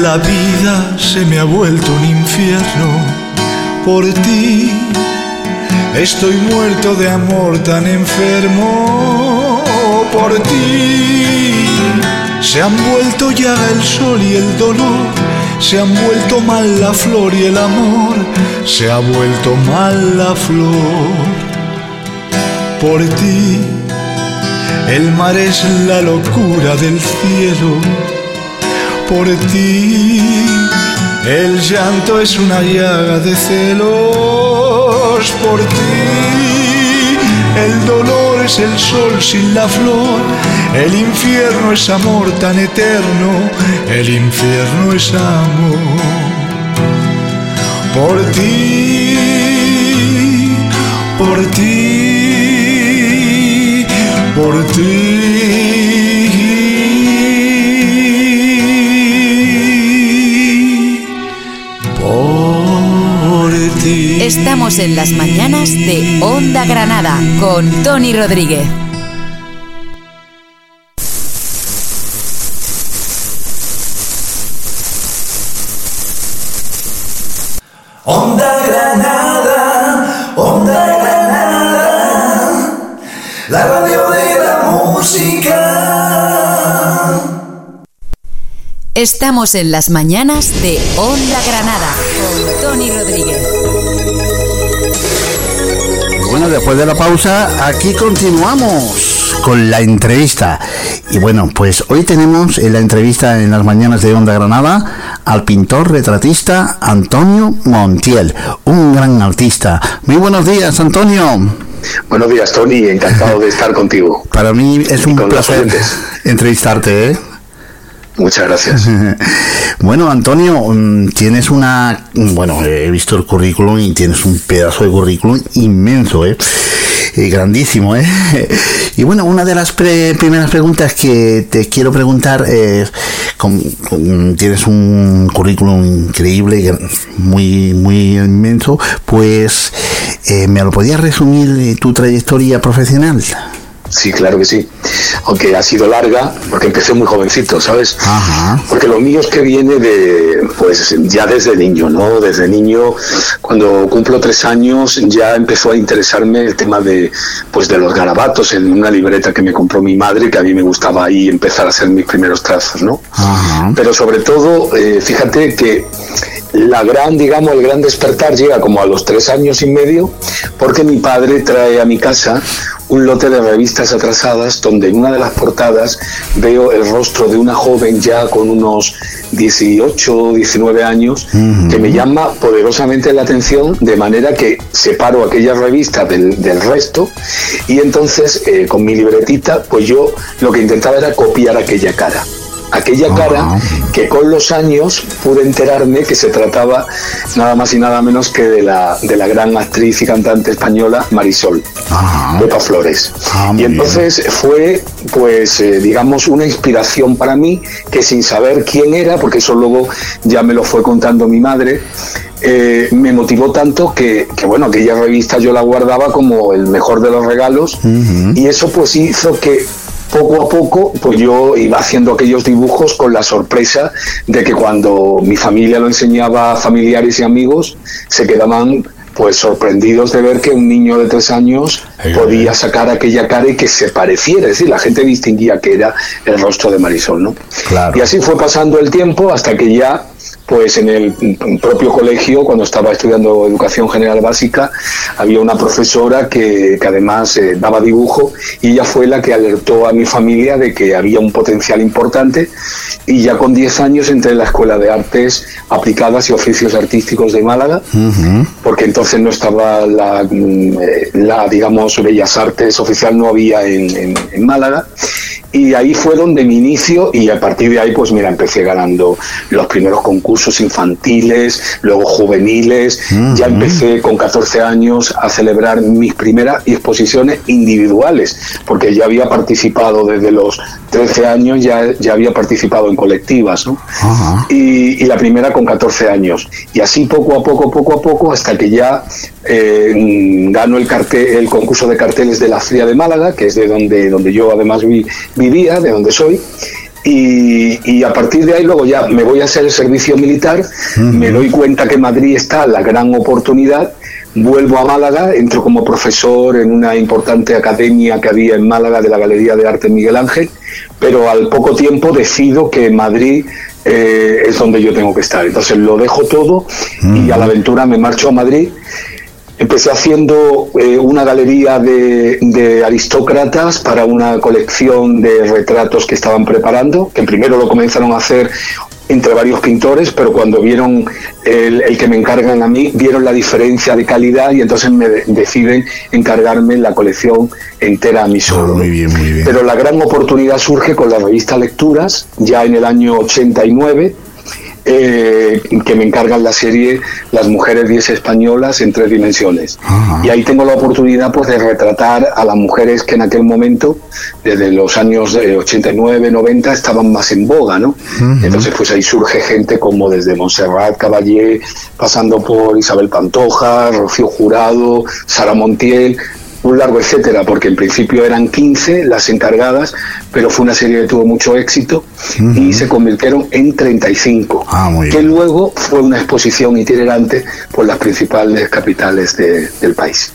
La vida se me ha vuelto un infierno por ti. Estoy muerto de amor tan enfermo por ti. Se han vuelto ya el sol y el dolor. Se han vuelto mal la flor y el amor. Se ha vuelto mal la flor por ti. El mar es la locura del cielo por ti. El llanto es una llaga de celos por ti. El dolor es el sol sin la flor. El infierno es amor tan eterno. El infierno es amor por ti. Por ti. Por ti. Estamos en las mañanas de Onda Granada con Tony Rodríguez. Onda Granada, Onda Granada, la radio de la música. Estamos en las mañanas de Onda Granada con Tony Rodríguez. Bueno, después de la pausa, aquí continuamos con la entrevista. Y bueno, pues hoy tenemos en la entrevista en las mañanas de Onda Granada al pintor retratista Antonio Montiel, un gran artista. Muy buenos días, Antonio. Buenos días, Tony. Encantado de estar contigo. Para mí es un placer entrevistarte, ¿eh? Muchas gracias. Bueno, Antonio, mm, tienes una... Bueno, he visto el currículum y tienes un pedazo de currículum inmenso, ¿eh? eh, grandísimo, ¿eh? Y bueno, una de las pre- primeras preguntas que te quiero preguntar es, tienes un currículum increíble, muy, muy inmenso, pues, eh, ¿me lo podías resumir tu trayectoria profesional? Sí, claro que sí. Aunque ha sido larga, porque empecé muy jovencito, ¿sabes? Ajá. Porque lo mío es que viene de, pues ya desde niño, ¿no? Desde niño, cuando cumplo tres años, ya empezó a interesarme el tema de, pues de los garabatos en una libreta que me compró mi madre, que a mí me gustaba ahí empezar a hacer mis primeros trazos, ¿no? Ajá. Pero sobre todo, eh, fíjate que la gran, digamos, el gran despertar llega como a los tres años y medio, porque mi padre trae a mi casa un lote de revistas atrasadas donde en una de las portadas veo el rostro de una joven ya con unos 18, 19 años que me llama poderosamente la atención de manera que separo aquella revista del, del resto y entonces eh, con mi libretita pues yo lo que intentaba era copiar aquella cara aquella cara que con los años pude enterarme que se trataba nada más y nada menos que de la, de la gran actriz y cantante española Marisol, Ajá. Pepa Flores. Ah, y entonces fue, pues, eh, digamos, una inspiración para mí que sin saber quién era, porque eso luego ya me lo fue contando mi madre, eh, me motivó tanto que, que, bueno, aquella revista yo la guardaba como el mejor de los regalos y eso pues hizo que poco a poco, pues yo iba haciendo aquellos dibujos con la sorpresa de que cuando mi familia lo enseñaba a familiares y amigos, se quedaban pues sorprendidos de ver que un niño de tres años podía sacar aquella cara y que se pareciera, es decir, la gente distinguía que era el rostro de Marisol, ¿no? Claro. Y así fue pasando el tiempo hasta que ya pues en el propio colegio, cuando estaba estudiando educación general básica, había una profesora que, que además eh, daba dibujo y ella fue la que alertó a mi familia de que había un potencial importante y ya con 10 años entré en la Escuela de Artes Aplicadas y Oficios Artísticos de Málaga, porque entonces no estaba la, mm, eh, la, digamos, Bellas Artes oficial, no había en, en- en Málaga. Y ahí fue donde mi inicio y a partir de ahí pues mira, empecé ganando los primeros concursos infantiles, luego juveniles, ya empecé con 14 años a celebrar mis primeras exposiciones individuales, porque ya había participado desde los 13 años, ya, ya había participado en colectivas, ¿no? Y, y la primera con 14 años. Y así poco a poco, poco a poco, hasta que ya eh, gano el, cartel, el concurso de carteles de la Fría de Málaga, que es de donde, donde yo además vi- vivía, de donde soy. Y, y a partir de ahí luego ya me voy a hacer el servicio militar, me doy cuenta que Madrid está la gran oportunidad, vuelvo a Málaga, entro como profesor en una importante academia que había en Málaga de la Galería de Arte Miguel Ángel, pero al poco tiempo decido que Madrid eh, es donde yo tengo que estar. Entonces lo dejo todo y a la aventura me marcho a Madrid. Empecé haciendo eh, una galería de, de aristócratas para una colección de retratos que estaban preparando, que primero lo comenzaron a hacer entre varios pintores, pero cuando vieron el, el que me encargan a mí, vieron la diferencia de calidad y entonces me de- deciden encargarme la colección entera a mí solo. Ah, muy bien, muy bien. Pero la gran oportunidad surge con la revista Lecturas, ya en el año 89, eh, que me encargan la serie Las mujeres 10 españolas en tres dimensiones. Ajá. Y ahí tengo la oportunidad pues, de retratar a las mujeres que en aquel momento, desde los años eh, 89, 90, estaban más en boga, ¿no? Entonces, pues ahí surge gente como desde Montserrat Caballé, pasando por Isabel Pantoja, Rocío Jurado, Sara Montiel, un largo etcétera, porque en principio eran 15 las encargadas, pero fue una serie que tuvo mucho éxito y se convirtieron en 35, Ah, que luego fue una exposición itinerante por las principales capitales de- del país.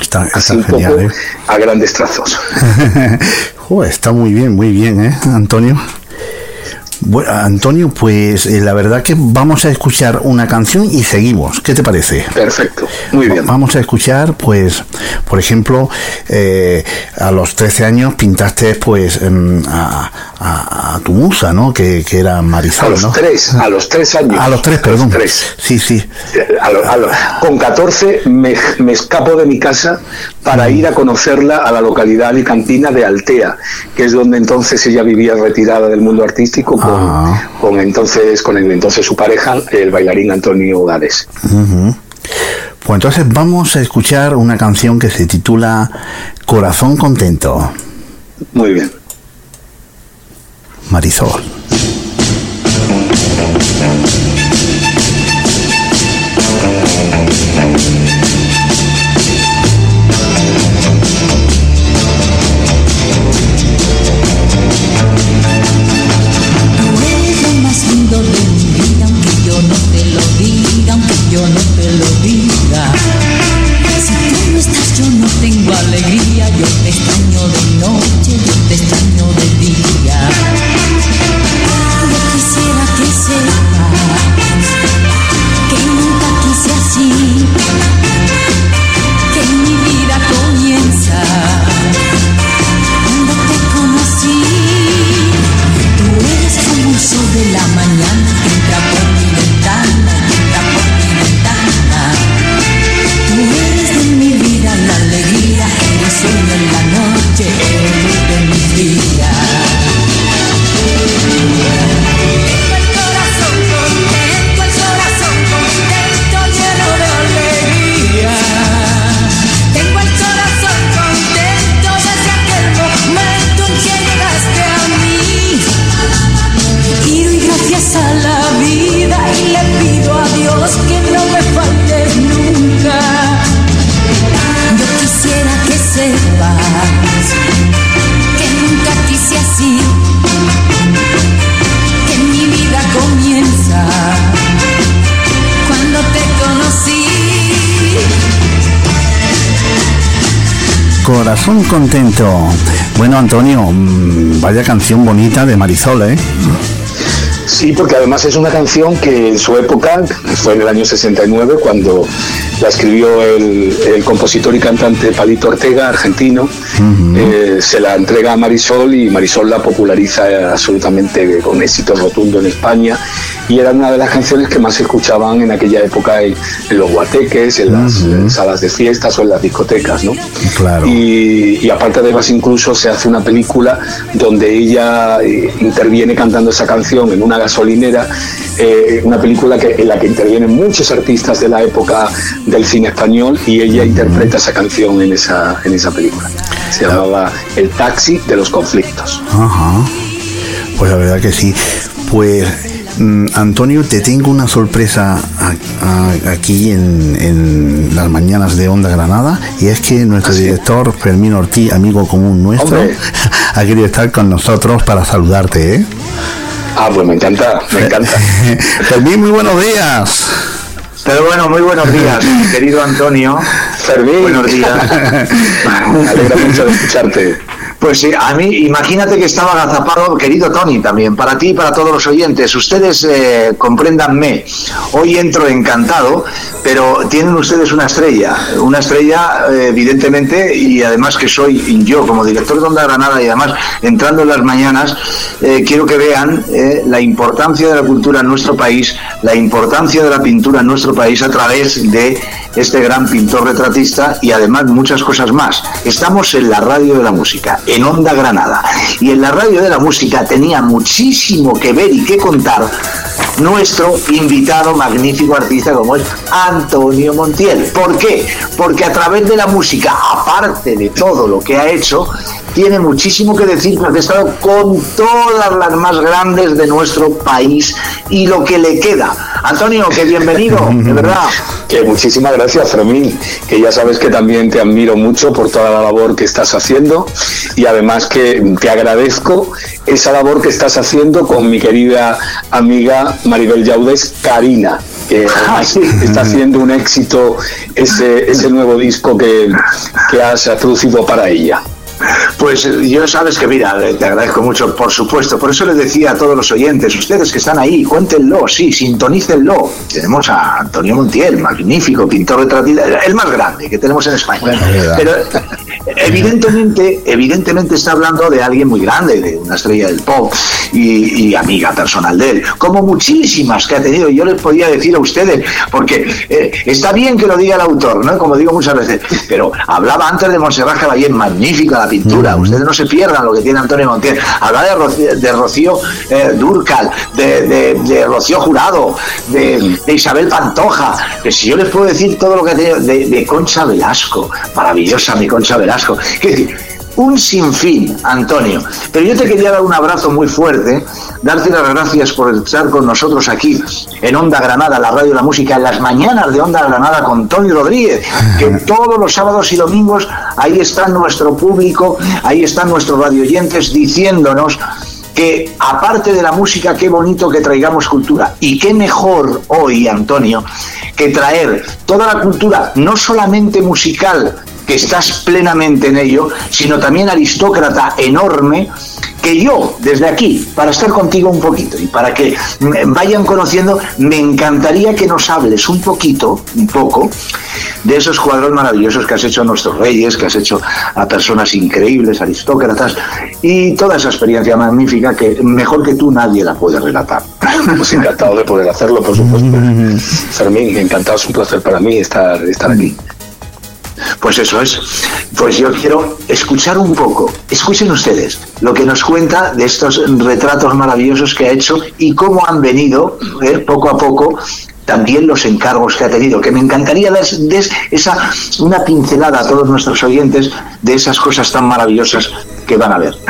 Está, Así un poco ¿eh? a grandes trazos. Joder, está muy bien, muy bien, ¿eh, Antonio? Bueno, Antonio, pues eh, la verdad que vamos a escuchar una canción y seguimos. ¿Qué te parece? Perfecto, muy bien. Vamos a escuchar, pues, por ejemplo, eh, a los 13 años pintaste, pues, em, a, a- a tu musa, ¿no? Que, que era A Marisol, los ¿no? tres, a los tres años. A los tres, perdón. tres. Sí, sí. A lo- a lo- con 14 me, me escapo de mi casa para ir a conocerla a la localidad alicantina de Altea, que es donde entonces ella vivía retirada del mundo artístico Ah. Con entonces con el entonces su pareja, el bailarín Antonio Gades. Pues entonces vamos a escuchar una canción que se titula Corazón Contento. Muy bien. Marisol. Corazón Contento. Bueno, Antonio, mm, vaya canción bonita de Marisol, ¿eh? Sí, porque además es una canción que en su época, fue en el año 69, cuando la escribió el, el compositor y cantante Palito Ortega, argentino, eh, se la entrega a Marisol y Marisol la populariza absolutamente con éxito rotundo en España y era una de las canciones que más se escuchaban en aquella época en, en los guateques, en las salas de fiestas o en las discotecas, ¿no? Claro. Y, y aparte de más incluso se hace una película donde ella eh, interviene cantando esa canción en una gasolinera, eh, una película que, en la que intervienen muchos artistas de la época del cine español y ella interpreta esa canción en esa, en esa película. Se llamaba El taxi de los conflictos. Ajá. Pues la verdad que sí. Pues Antonio, te tengo una sorpresa aquí en, en las mañanas de Onda Granada y es que nuestro director Fermín Ortiz, amigo común nuestro, Hombre. ha querido estar con nosotros para saludarte, ¿eh? Ah, pues me encanta, me encanta. Fermín, muy buenos días. Pero bueno, muy buenos días, querido Antonio. Fermín. Buenos días. Me alegra mucho de escucharte. Pues a mí, imagínate que estaba agazapado, querido Tony, también, para ti y para todos los oyentes. Ustedes eh, compréndanme. Hoy entro encantado, pero tienen ustedes una estrella, una estrella, eh, evidentemente, y además que soy yo, como director de Onda Granada, y además entrando en las mañanas, eh, quiero que vean eh, la importancia de la cultura en nuestro país, la importancia de la pintura en nuestro país a través de este gran pintor retratista y además muchas cosas más. Estamos en la radio de la música, en Onda Granada. Y en la radio de la música tenía muchísimo que ver y que contar nuestro invitado magnífico artista como es Antonio Montiel. ¿Por qué? Porque a través de la música, aparte de todo lo que ha hecho, tiene muchísimo que decir porque ha estado con todas las más grandes de nuestro país y lo que le queda. Antonio, que bienvenido, de verdad. Que muchísimas gracias, Fermín, que ya sabes que también te admiro mucho por toda la labor que estás haciendo y además que te agradezco esa labor que estás haciendo con mi querida amiga Maribel Yaudes, Karina, que está haciendo un éxito ese, ese nuevo disco que, que has producido para ella. Pues eh, yo sabes que, mira, eh, te agradezco mucho, por supuesto. Por eso les decía a todos los oyentes, ustedes que están ahí, cuéntenlo, sí, sintonícenlo. Tenemos a Antonio Montiel, magnífico pintor retratista, el más grande que tenemos en España. Pero Evidentemente, evidentemente está hablando de alguien muy grande, de una estrella del pop y, y amiga personal de él, como muchísimas que ha tenido. Yo les podía decir a ustedes, porque eh, está bien que lo diga el autor, ¿no? Como digo muchas veces, pero hablaba antes de Montserrat Caballé, magnífica la pintura. Ustedes no se pierdan lo que tiene Antonio Montiel. Hablaba de Rocío, de Rocío eh, Durcal, de, de- de Rocío Jurado, de, Isabel Pantoja, que si yo les puedo decir todo lo que ha tenido, de, de Concha Velasco, maravillosa mi Concha Velasco. un sinfín, Antonio. Pero yo te quería dar un abrazo muy fuerte, darte las gracias por estar con nosotros aquí en Onda Granada, la radio y la música, en las mañanas de Onda Granada con Tony Rodríguez, que todos los sábados y domingos ahí está nuestro público, ahí están nuestros radioyentes diciéndonos que aparte de la música, qué bonito que traigamos cultura. Y qué mejor hoy, Antonio, que traer toda la cultura, no solamente musical, que estás plenamente en ello, sino también aristócrata enorme, que yo, desde aquí, para estar contigo un poquito y para que vayan conociendo, me encantaría que nos hables un poquito, un poco, de esos cuadros maravillosos que has hecho a nuestros reyes, que has hecho a personas increíbles, aristócratas, y toda esa experiencia magnífica que mejor que tú nadie la puede relatar. Pues encantado de poder hacerlo, por supuesto. Fermín, encantado, es un placer para mí estar, estar aquí. Pues eso es. Pues yo quiero escuchar un poco. Escuchen ustedes lo que nos cuenta de estos retratos maravillosos que ha hecho y cómo han venido eh, poco a poco también los encargos que ha tenido. Que me encantaría dar esa una pincelada a todos nuestros oyentes de esas cosas tan maravillosas que van a ver.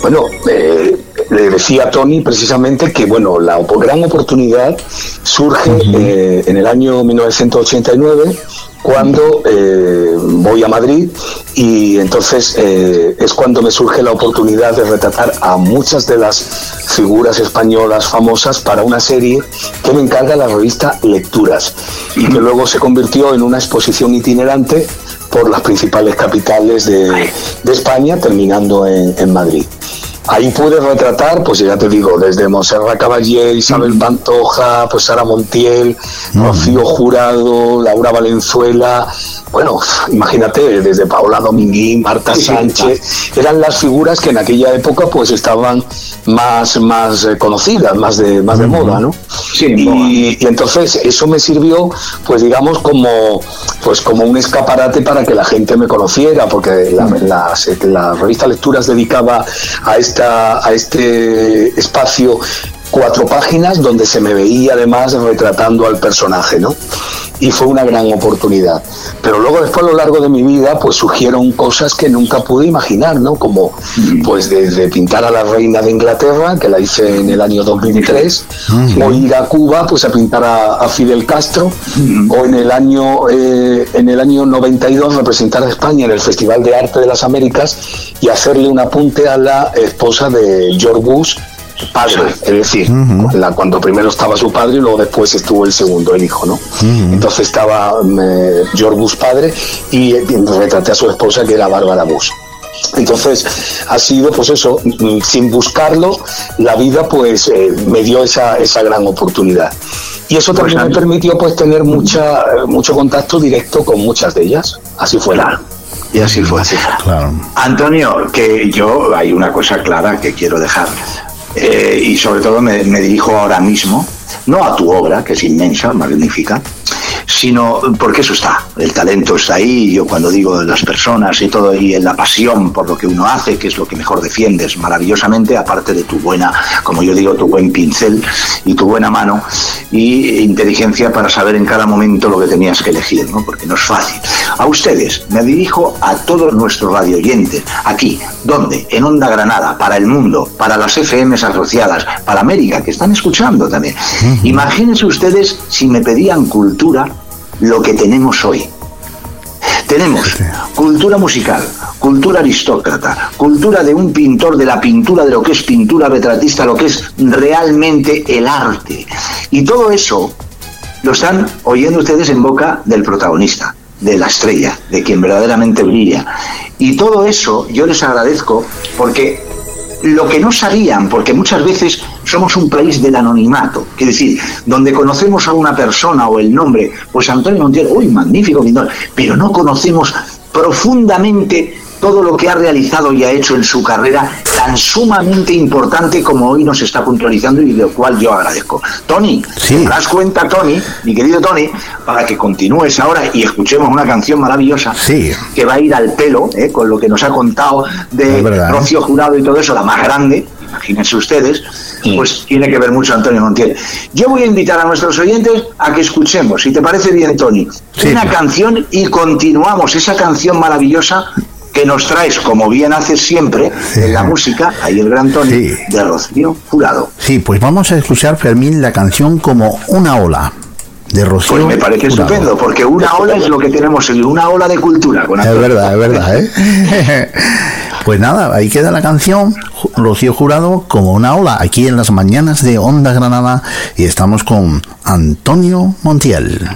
Bueno, eh, le decía a Tony precisamente que bueno, la gran oportunidad surge eh, en el año 1989 cuando eh, voy a Madrid y entonces eh, es cuando me surge la oportunidad de retratar a muchas de las figuras españolas famosas para una serie que me encarga la revista Lecturas y que luego se convirtió en una exposición itinerante por las principales capitales de, España, terminando en Madrid. Ahí pude retratar, pues ya te digo, desde Monserrat Caballé, Isabel Pantoja, pues Sara Montiel, Rocío Jurado, Laura Valenzuela, bueno, imagínate, desde Paola Dominguín, Marta Sánchez, eran las figuras que en aquella época pues estaban más, más eh, conocidas, más de, más de moda, ¿no? Sí, y, y entonces eso me sirvió, pues digamos, como, pues como un escaparate para que la gente me conociera, porque la, la- la revista Lecturas dedicaba a, a este espacio cuatro páginas donde se me veía además retratando al personaje, ¿no? Y fue una gran oportunidad. Pero luego después a lo largo de mi vida pues surgieron cosas que nunca pude imaginar, ¿no? Como pues desde pintar a la reina de Inglaterra, que la hice en el año 2003, o ir a Cuba pues a pintar a, a Fidel Castro, o en el año eh, en el año 92 representar a España en el Festival de Arte de las Américas y hacerle un apunte a la esposa de George Bush padre, es decir, la, cuando primero estaba su padre y luego después estuvo el segundo, el hijo, ¿no? Entonces estaba eh, George Bush padre y eh, retraté a su esposa que era Bárbara Bush. Entonces ha sido pues eso, mm, sin buscarlo, la vida pues eh, me dio esa, esa gran oportunidad. Y eso Pues, también me permitió pues tener mucha, eh, mucho contacto directo con muchas de ellas. Así fue. Claro. Y así fue. Claro. Antonio, que yo hay una cosa clara que quiero dejar. Eh, y sobre todo me, me dirijo ahora mismo, no a tu obra, que es inmensa, magnífica, sino porque eso está, el talento está ahí, yo cuando digo de las personas y todo, y en la pasión por lo que uno hace, que es lo que mejor defiendes maravillosamente, aparte de tu buena, como yo digo, tu buen pincel y tu buena mano y inteligencia para saber en cada momento lo que tenías que elegir, ¿no? porque no es fácil. A ustedes, me dirijo a todos nuestros radioyentes, aquí, donde, en Onda Granada, para el mundo, para las FMs asociadas, para América, que están escuchando también. Imagínense ustedes si me pedían cultura, lo que tenemos hoy. Tenemos cultura musical, cultura aristócrata, cultura de un pintor, de la pintura, de lo que es pintura retratista, lo que es realmente el arte. Y todo eso lo están oyendo ustedes en boca del protagonista, de la estrella, de quien verdaderamente brilla. Y todo eso yo les agradezco porque lo que no sabían, porque muchas veces somos un país del anonimato, es decir, donde conocemos a una persona o el nombre, pues Antonio Montiel, uy, magnífico pintor, pero no conocemos profundamente todo lo que ha realizado y ha hecho en su carrera tan sumamente importante como hoy nos está puntualizando y de lo cual yo agradezco. Tony, Sí. ¿te das cuenta, Tony, mi querido Tony, para que continúes ahora y escuchemos una canción maravillosa Sí. que va a ir al pelo eh, con lo que nos ha contado de verdad, ¿eh? Rocío Jurado y todo eso, la más grande, imagínense ustedes, pues tiene que ver mucho Antonio Montiel. Yo voy a invitar a nuestros oyentes a que escuchemos, si te parece bien, Tony, Sí. una canción y continuamos esa canción maravillosa que nos traes, como bien haces siempre, en la música, ahí el gran Tony, Sí. de Rocío Jurado. Sí, pues vamos a escuchar, Fermín, la canción como una ola de Rocío. Pues me parece Jurado. estupendo, porque una ola es lo que tenemos hoy, una ola de cultura. Con Es verdad, es verdad, ¿eh? Pues nada, ahí queda la canción, Ju- Rocío Jurado, como una ola, aquí en las mañanas de Onda Granada, y estamos con Antonio Montiel.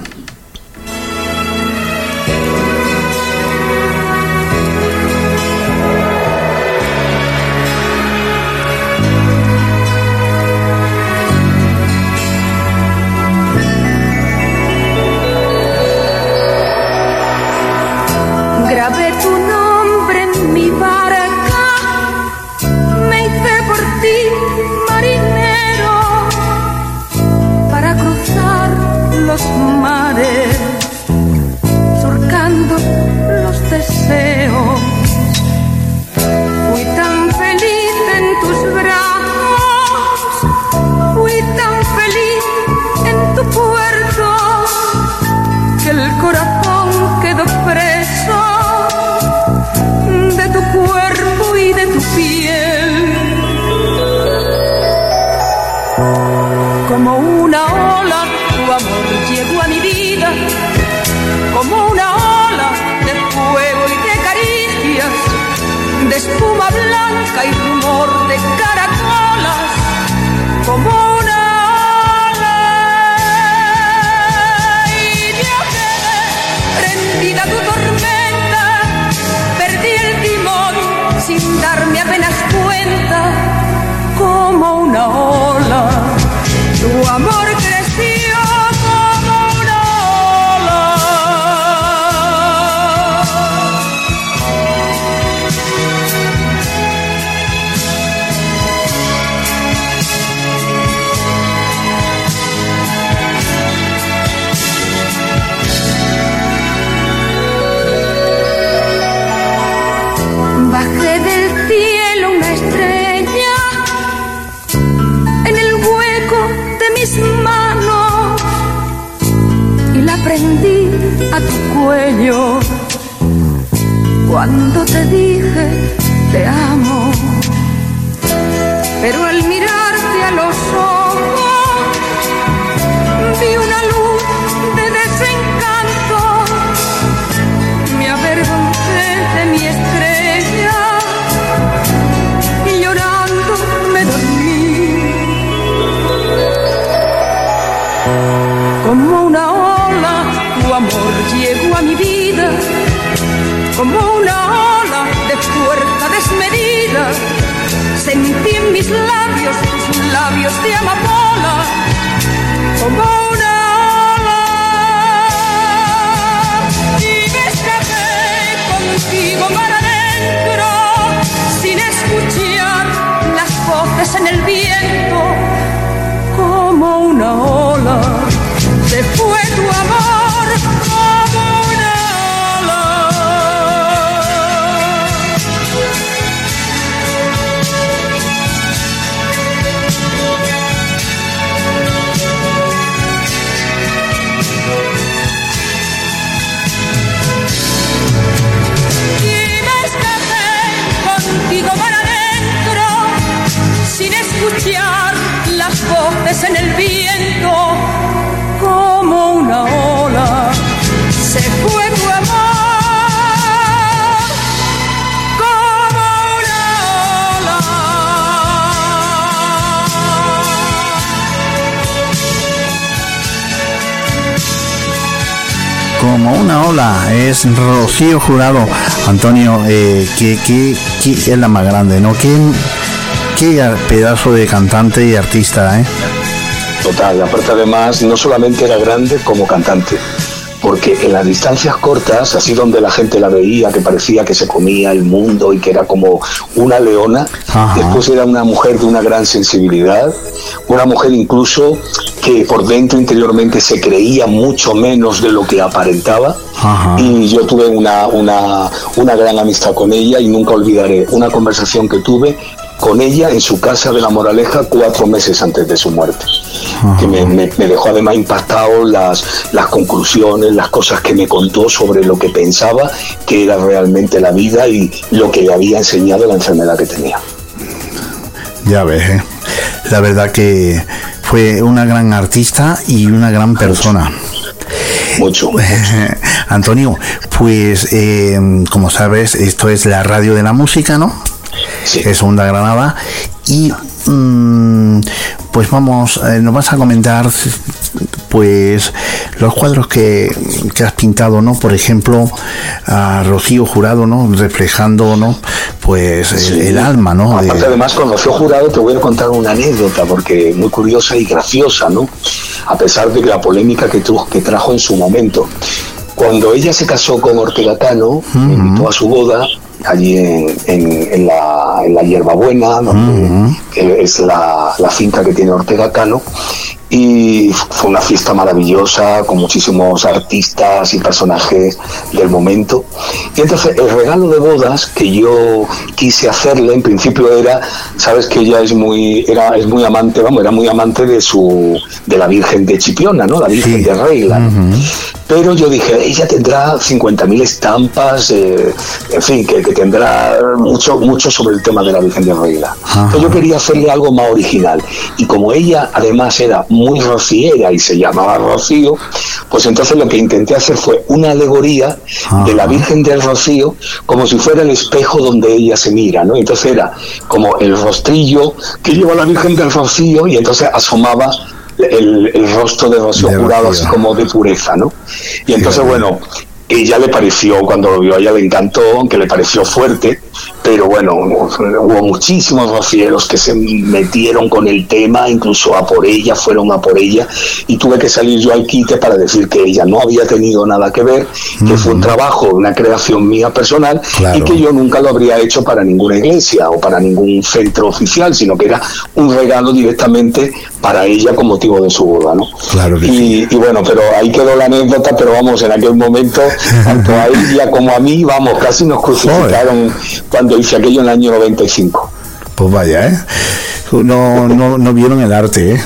Go! Tu cuello cuando te dije te amo. Pero al mirarte a los ojos vi una luz es Rocío Jurado. Antonio, eh, que, que, que es la más grande, ¿no? ¿Qué, qué pedazo de cantante y artista, ¿eh? Total, aparte además no solamente era grande como cantante, porque en las distancias cortas, así donde la gente la veía, que parecía que se comía el mundo y que era como una leona, Ajá. después era una mujer de una gran sensibilidad, una mujer incluso que por dentro interiormente se creía mucho menos de lo que aparentaba. Ajá. Y yo tuve una, una, una gran amistad con ella y nunca olvidaré una conversación que tuve con ella en su casa de la Moraleja cuatro meses antes de su muerte. Que me, me- me dejó además impactado las, las conclusiones, las cosas que me contó sobre lo que pensaba que era realmente la vida y lo que le había enseñado la enfermedad que tenía. Ya ves, ¿eh? la verdad que fue una gran artista y una gran persona. Mucho. Antonio, pues eh, como sabes, esto es la radio de la música, ¿no? Sí. Es Onda Granada. Y mm, pues vamos, eh, nos vas a comentar pues los cuadros que, que has pintado, ¿no? Por ejemplo, a Rocío Jurado, ¿no? Reflejando, ¿no? Pues el, Sí. el alma, ¿no? De- Aparte, además, con Rocío Jurado te voy a contar una anécdota, porque muy curiosa y graciosa, ¿no? A pesar de la polémica que, tu- que trajo en su momento. Cuando ella se casó con Ortega Cano, me invitó a su boda allí en, en- en la, en la Hierbabuena, donde es la, la finca que tiene Ortega Cano. Y fue una fiesta maravillosa con muchísimos artistas y personajes del momento. Y entonces el regalo de bodas que yo quise hacerle en principio era, sabes que ella es muy, era, es muy amante, vamos, era muy amante de su, de la Virgen de Chipiona, ¿no? La Virgen Sí. de Regla. ¿no? Pero yo dije, ella tendrá 50.000 estampas, eh, en fin, que, que tendrá mucho, mucho sobre el tema de la Virgen de Regla. Entonces yo quería hacerle algo más original. Y como ella además era muy rociera y se llamaba Rocío, pues entonces lo que intenté hacer fue una alegoría de la Virgen del Rocío como si fuera el espejo donde ella se mira, ¿no? Entonces era como el rostrillo que lleva la Virgen del Rocío y entonces asomaba el, el rostro de Rocío De Rocío. así como de pureza, ¿no? Y entonces, bueno, ella le pareció, cuando lo vio, a ella le encantó, aunque le pareció fuerte, pero bueno, hubo muchísimos rocieros que se metieron con el tema, incluso a por ella, fueron a por ella, y tuve que salir yo al quite para decir que ella no había tenido nada que ver, que fue un trabajo, una creación mía personal, Claro. y que yo nunca lo habría hecho para ninguna iglesia o para ningún centro oficial, sino que era un regalo directamente para ella con motivo de su boda, ¿no? Claro que y, y bueno, pero ahí quedó la anécdota, pero vamos, en aquel momento, tanto a ella como a mí, vamos, casi nos crucificaron cuando hice aquello en el año 95. Pues vaya, ¿eh? No, no, no vieron el arte, ¿eh?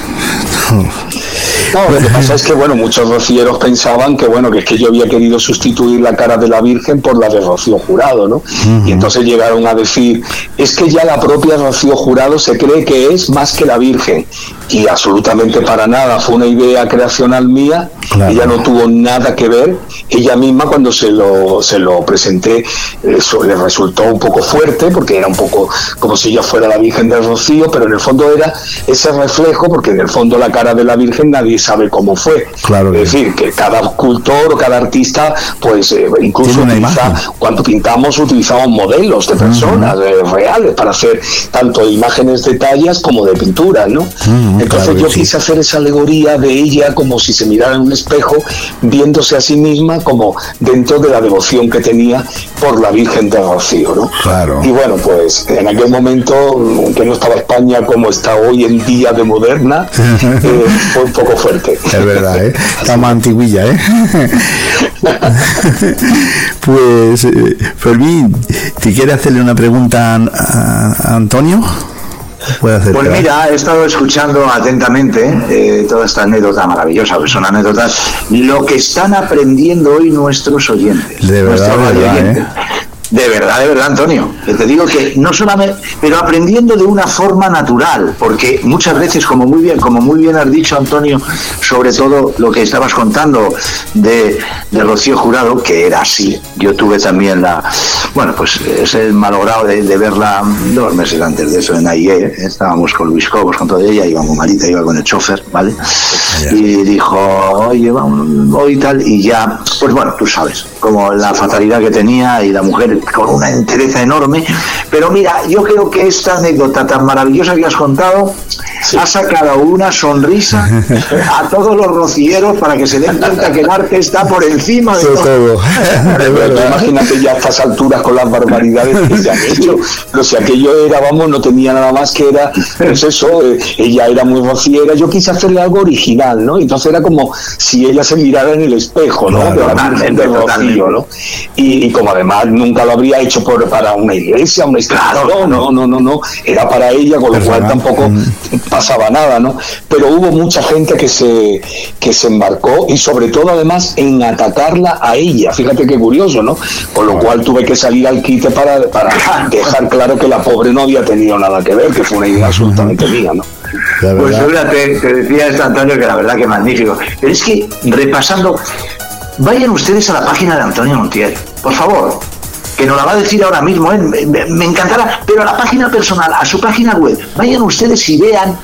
No, lo que pasa es que, bueno, muchos rocieros pensaban que, bueno, que es que yo había querido sustituir la cara de la Virgen por la de Rocío Jurado, ¿no? Y entonces llegaron a decir, es que ya la propia Rocío Jurado se cree que es más que la Virgen. Y absolutamente para nada, fue una idea creacional mía, Claro. ella no tuvo nada que ver. Ella misma cuando se lo, se lo presenté, eso le resultó un poco fuerte, porque era un poco como si ella fuera la Virgen del Rocío, pero en el fondo era ese reflejo, porque en el fondo la cara de la Virgen nadie sabe cómo fue. Claro es decir, que cada escultor o cada artista, pues eh, incluso utiliza, cuando pintamos utilizamos modelos de personas eh, reales para hacer tanto imágenes de tallas como de pinturas, ¿no? Ujú, Entonces claro yo sí. quise hacer esa alegoría de ella como si se mirara en un espejo, viéndose a sí misma como dentro de la devoción que tenía por la Virgen de Rocío, ¿no? Claro. Y bueno, pues en aquel momento, que no estaba España como está hoy en día de moderna, eh, fue un poco fuerte. Es verdad, ¿eh? Está más antiguilla, ¿eh? pues, eh, Fermín, ¿te quiere hacerle una pregunta a, Antonio? Hacer. Pues mira, he estado escuchando atentamente eh, toda esta anécdota maravillosa, pues son anécdotas, lo que están aprendiendo hoy nuestros oyentes. De verdad, de verdad. ¿eh? De verdad, de verdad, Antonio. Te digo que no solamente, pero aprendiendo de una forma natural, porque muchas veces, como muy bien, como muy bien has dicho, Antonio, sobre todo lo que estabas contando de, de Rocío Jurado, que era así. Yo tuve también la, bueno, pues ese malogrado de, de verla dos meses antes de eso en AIE. Estábamos con Luis Cobos, con toda ella, iba con Marita, iba con el chofer, ¿vale? Y dijo, oye, vamos, hoy tal, y ya, pues bueno, tú sabes, como la fatalidad que tenía y la mujer eh, con una entereza enorme. Pero mira, yo creo que esta anécdota tan maravillosa que has contado ha sacado una sonrisa a todos los rocieros para que se den cuenta que el arte está por encima de todo. verdad. Imagínate ya a estas alturas con las barbaridades que se han hecho. Pero si aquello era, vamos, no tenía nada más que era, pues eso, eh, ella era muy rociera. Yo quise hacerle algo original, ¿no? Entonces era como si ella se mirara en el espejo, ¿no? Claro, totalmente. Rocío, ¿no? Y, y como además nunca lo habría hecho por, para una iglesia, una institución, no, no, no, no. Era para ella, con lo cual tampoco pasaba nada, ¿no? Pero hubo mucha gente que se, que se embarcó y sobre todo además en atacarla a ella. Fíjate qué curioso, ¿no? Con lo cual tuve que salir al quite para, para dejar claro que la pobre no había tenido nada que ver, que fue una idea absolutamente mía, ¿no? Pues verdad. fíjate, te decía esto Antonio que la verdad que magnífico. Pero es que repasando, vayan ustedes a la página de Antonio Montiel, por favor, que nos la va a decir ahora mismo, ¿eh? me, me- encantará, pero a la página personal, a su página web, vayan ustedes y vean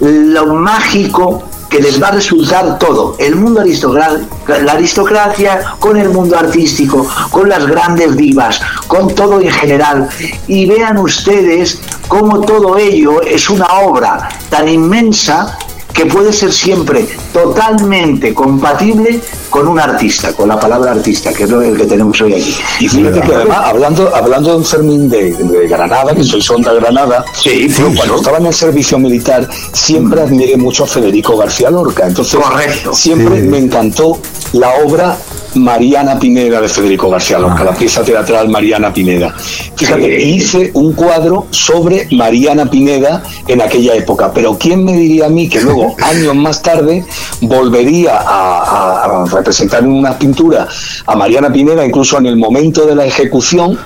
lo mágico que les va a resultar todo, el mundo aristocrático, la aristocracia con el mundo artístico, con las grandes divas, con todo en general. Y vean ustedes cómo todo ello es una obra tan inmensa que puede ser siempre totalmente compatible con un artista, con la palabra artista, que es lo que tenemos hoy aquí. Y fíjate que además, hablando, hablando de Fermín de, de Granada, que soy sonda Granada, Sí, cuando estaba en el servicio militar siempre admiré mucho a Federico García Lorca. Entonces, Correcto. siempre Sí. me encantó la obra Mariana Pineda de Federico García Lorca, la pieza teatral Mariana Pineda. Fíjate, hice un cuadro sobre Mariana Pineda en aquella época, pero ¿quién me diría a mí que luego, años más tarde, volvería a representar en una pintura a Mariana Pineda, incluso en el momento de la ejecución,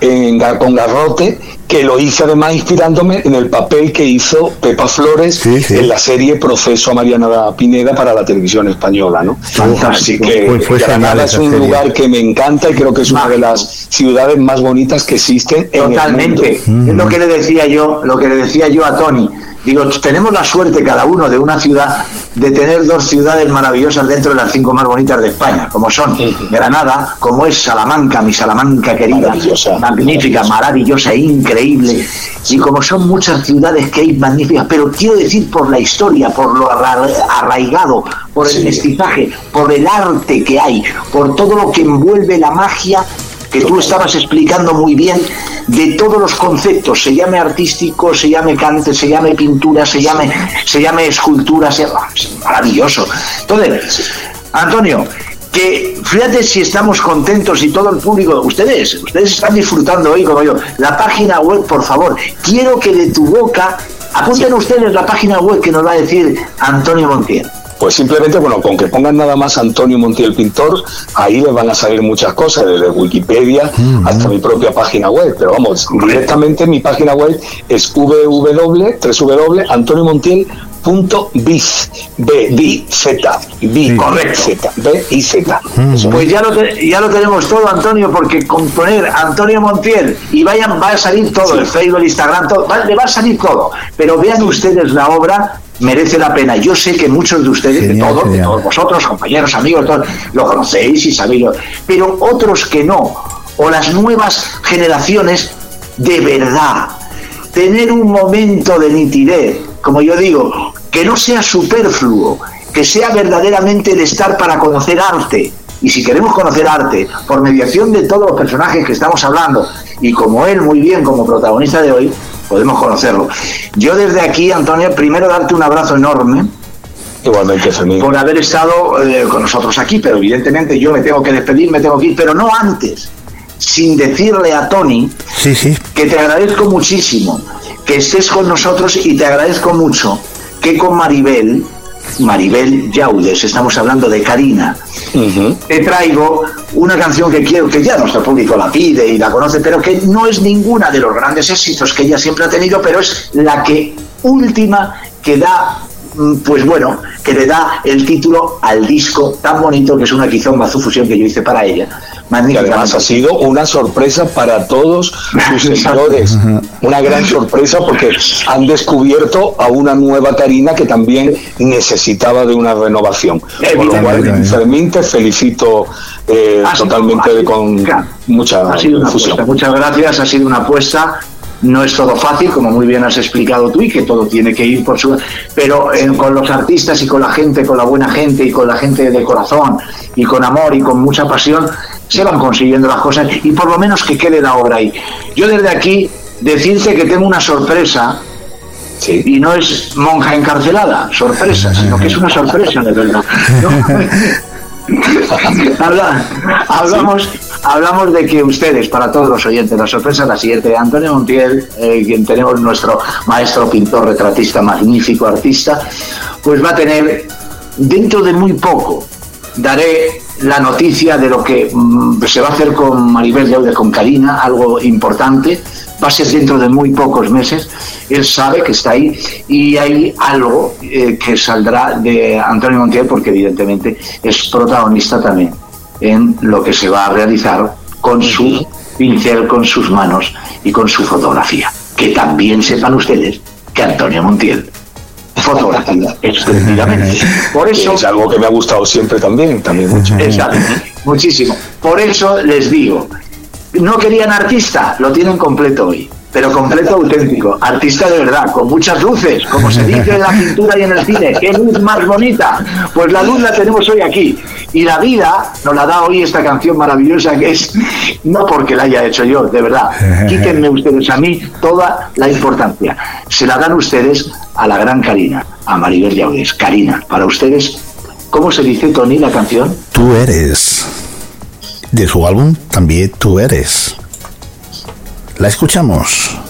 en con Garrote, que lo hice además inspirándome en el papel que hizo Pepa Flores Sí, sí. en la serie Proceso a Mariana Pineda para la televisión española, ¿no? Así que fue Granada es un serie. lugar que me encanta y creo que es una de las ciudades más bonitas que existen en Totalmente. el mundo. Es lo que le decía yo, lo que le decía yo a Tony. Digo, tenemos la suerte cada uno de una ciudad de tener dos ciudades maravillosas dentro de las cinco más bonitas de España, como son Granada, como es Salamanca, mi Salamanca querida, Maravillosa. magnífica, maravillosa, increíble, y como son muchas ciudades que hay magníficas, pero quiero decir por la historia, por lo arra- arraigado, por el mestizaje, por el arte que hay, por todo lo que envuelve la magia que tú estabas explicando muy bien de todos los conceptos, se llame artístico, se llame cante, se llame pintura, se llame, se llame escultura, se es maravilloso. Entonces, Antonio, que fíjate si estamos contentos y todo el público, ustedes, ustedes están disfrutando hoy como yo. La página web, por favor, quiero que de tu boca apunten ustedes la página web que nos va a decir Antonio Montiel. Pues simplemente, bueno, con que pongan nada más Antonio Montiel Pintor, ahí les van a salir muchas cosas, desde Wikipedia hasta mi propia página web. Pero vamos, directamente mi página web es www.antoniomontiel.biz, B, B, Z, B, Correcto. Z, B y Z. Eso. Pues ya lo, te- ya lo tenemos todo, Antonio, porque con poner Antonio Montiel y vayan, va a salir todo, el Facebook, el Instagram, todo, va, le va a salir todo. Pero vean ustedes la obra, merece la pena. Yo sé que muchos de ustedes, de Genial, todos, de todos vosotros, compañeros, amigos, todos, lo conocéis y sabéis, lo- pero otros que no, o las nuevas generaciones, de verdad, tener un momento de nitidez, como yo digo, que no sea superfluo, que sea verdaderamente el estar para conocer arte. Y si queremos conocer arte por mediación de todos los personajes que estamos hablando, y como él muy bien como protagonista de hoy, podemos conocerlo. Yo desde aquí, Antonio, primero darte un abrazo enorme, Igualmente, Fermín. por haber estado eh, con nosotros aquí, pero evidentemente yo me tengo que despedir, me tengo que ir, pero no antes, sin decirle a Tony Sí, sí. que te agradezco muchísimo que estés con nosotros y te agradezco mucho que con Maribel, Maribel Yaudes, estamos hablando de Karina, te traigo una canción que quiero que ya nuestro público la pide y la conoce, pero que no es ninguna de los grandes éxitos que ella siempre ha tenido, pero es la que última que da, mm, pues bueno, que le da el título al disco tan bonito que es una quizá un que yo hice para ella. Y Magnífica. además ha sido una sorpresa para todos sus seguidores. Una gran sorpresa porque han descubierto a una nueva Karina que también necesitaba de una renovación. Con lo cual, Evidentemente. Fermín, te felicito eh, totalmente sido- con claro, mucha ha sido una apuesta. Muchas gracias, ha sido una apuesta. No es todo fácil, como muy bien has explicado tú, y que todo tiene que ir por su. Pero eh, con los artistas y con la gente, con la buena gente y con la gente de corazón y con amor y con mucha pasión, se van consiguiendo las cosas y por lo menos que quede la obra ahí. Yo desde aquí decirte que tengo una sorpresa Sí. y no es monja encarcelada, sorpresa, sino que es una sorpresa de verdad. hablamos, hablamos de que ustedes, para todos los oyentes, la sorpresa es la siguiente. Antonio Montiel, eh, quien tenemos nuestro maestro pintor, retratista, magnífico artista, pues va a tener dentro de muy poco, daré la noticia de lo que mm, se va a hacer con Maribel Llaude, con Karina, algo importante. Va a ser dentro de muy pocos meses. Él sabe que está ahí y hay algo eh, que saldrá de Antonio Montiel porque evidentemente es protagonista también en lo que se va a realizar con su pincel, con sus manos y con su fotografía. Que también sepan ustedes que Antonio Montiel fotografía espléndidamente. Por eso Es algo que me ha gustado siempre también, también mucho. Exacto, muchísimo. Por eso les digo, no querían artista, lo tienen completo hoy, pero completo auténtico, artista de verdad, con muchas luces, como se dice en la pintura y en el cine, qué luz más bonita, pues la luz la tenemos hoy aquí. Y la vida nos la da hoy esta canción maravillosa que es, no porque la haya hecho yo, de verdad, quítenme ustedes a mí toda la importancia. Se la dan ustedes a la gran Karina, a Maribel Llaudes. Karina, para ustedes, ¿cómo se dice, Tony, la canción? Tú eres. De su álbum también Tú eres. La escuchamos.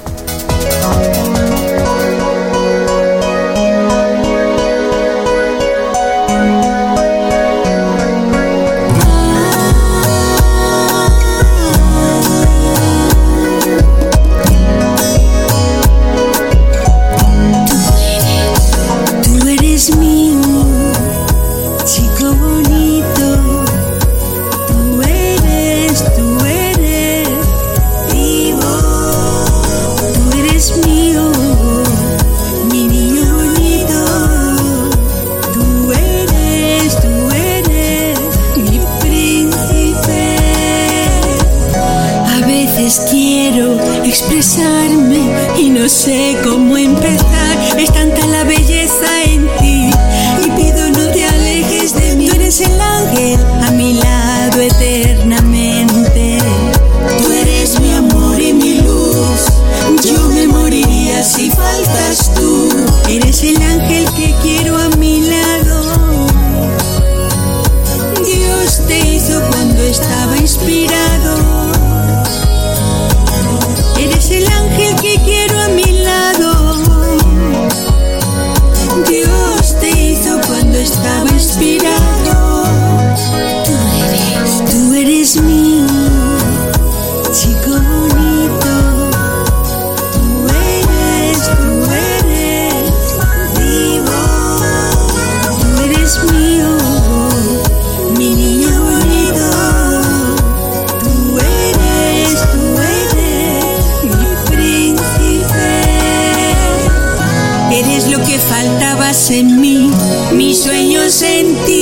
Sueños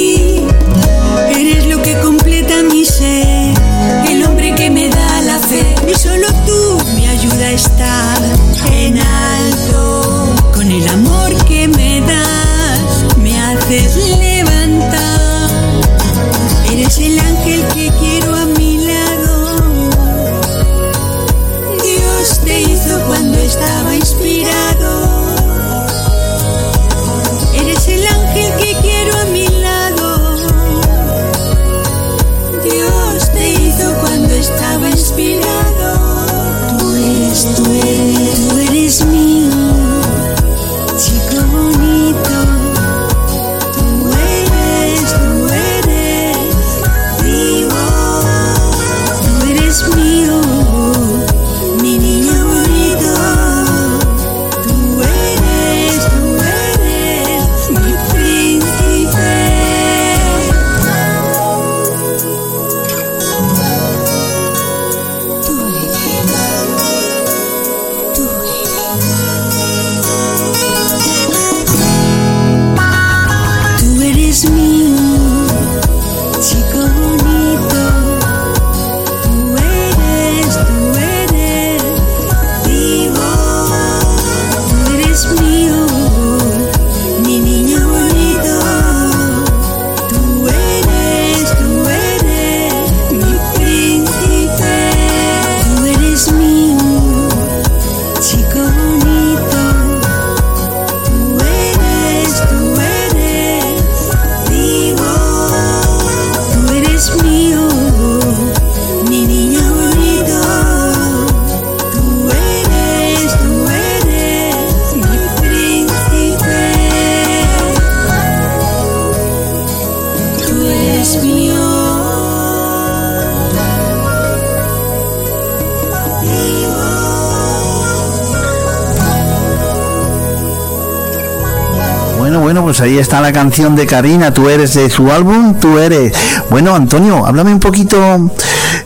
ahí está la canción de Karina, tú eres de su álbum, tú eres. Bueno, Antonio, háblame un poquito,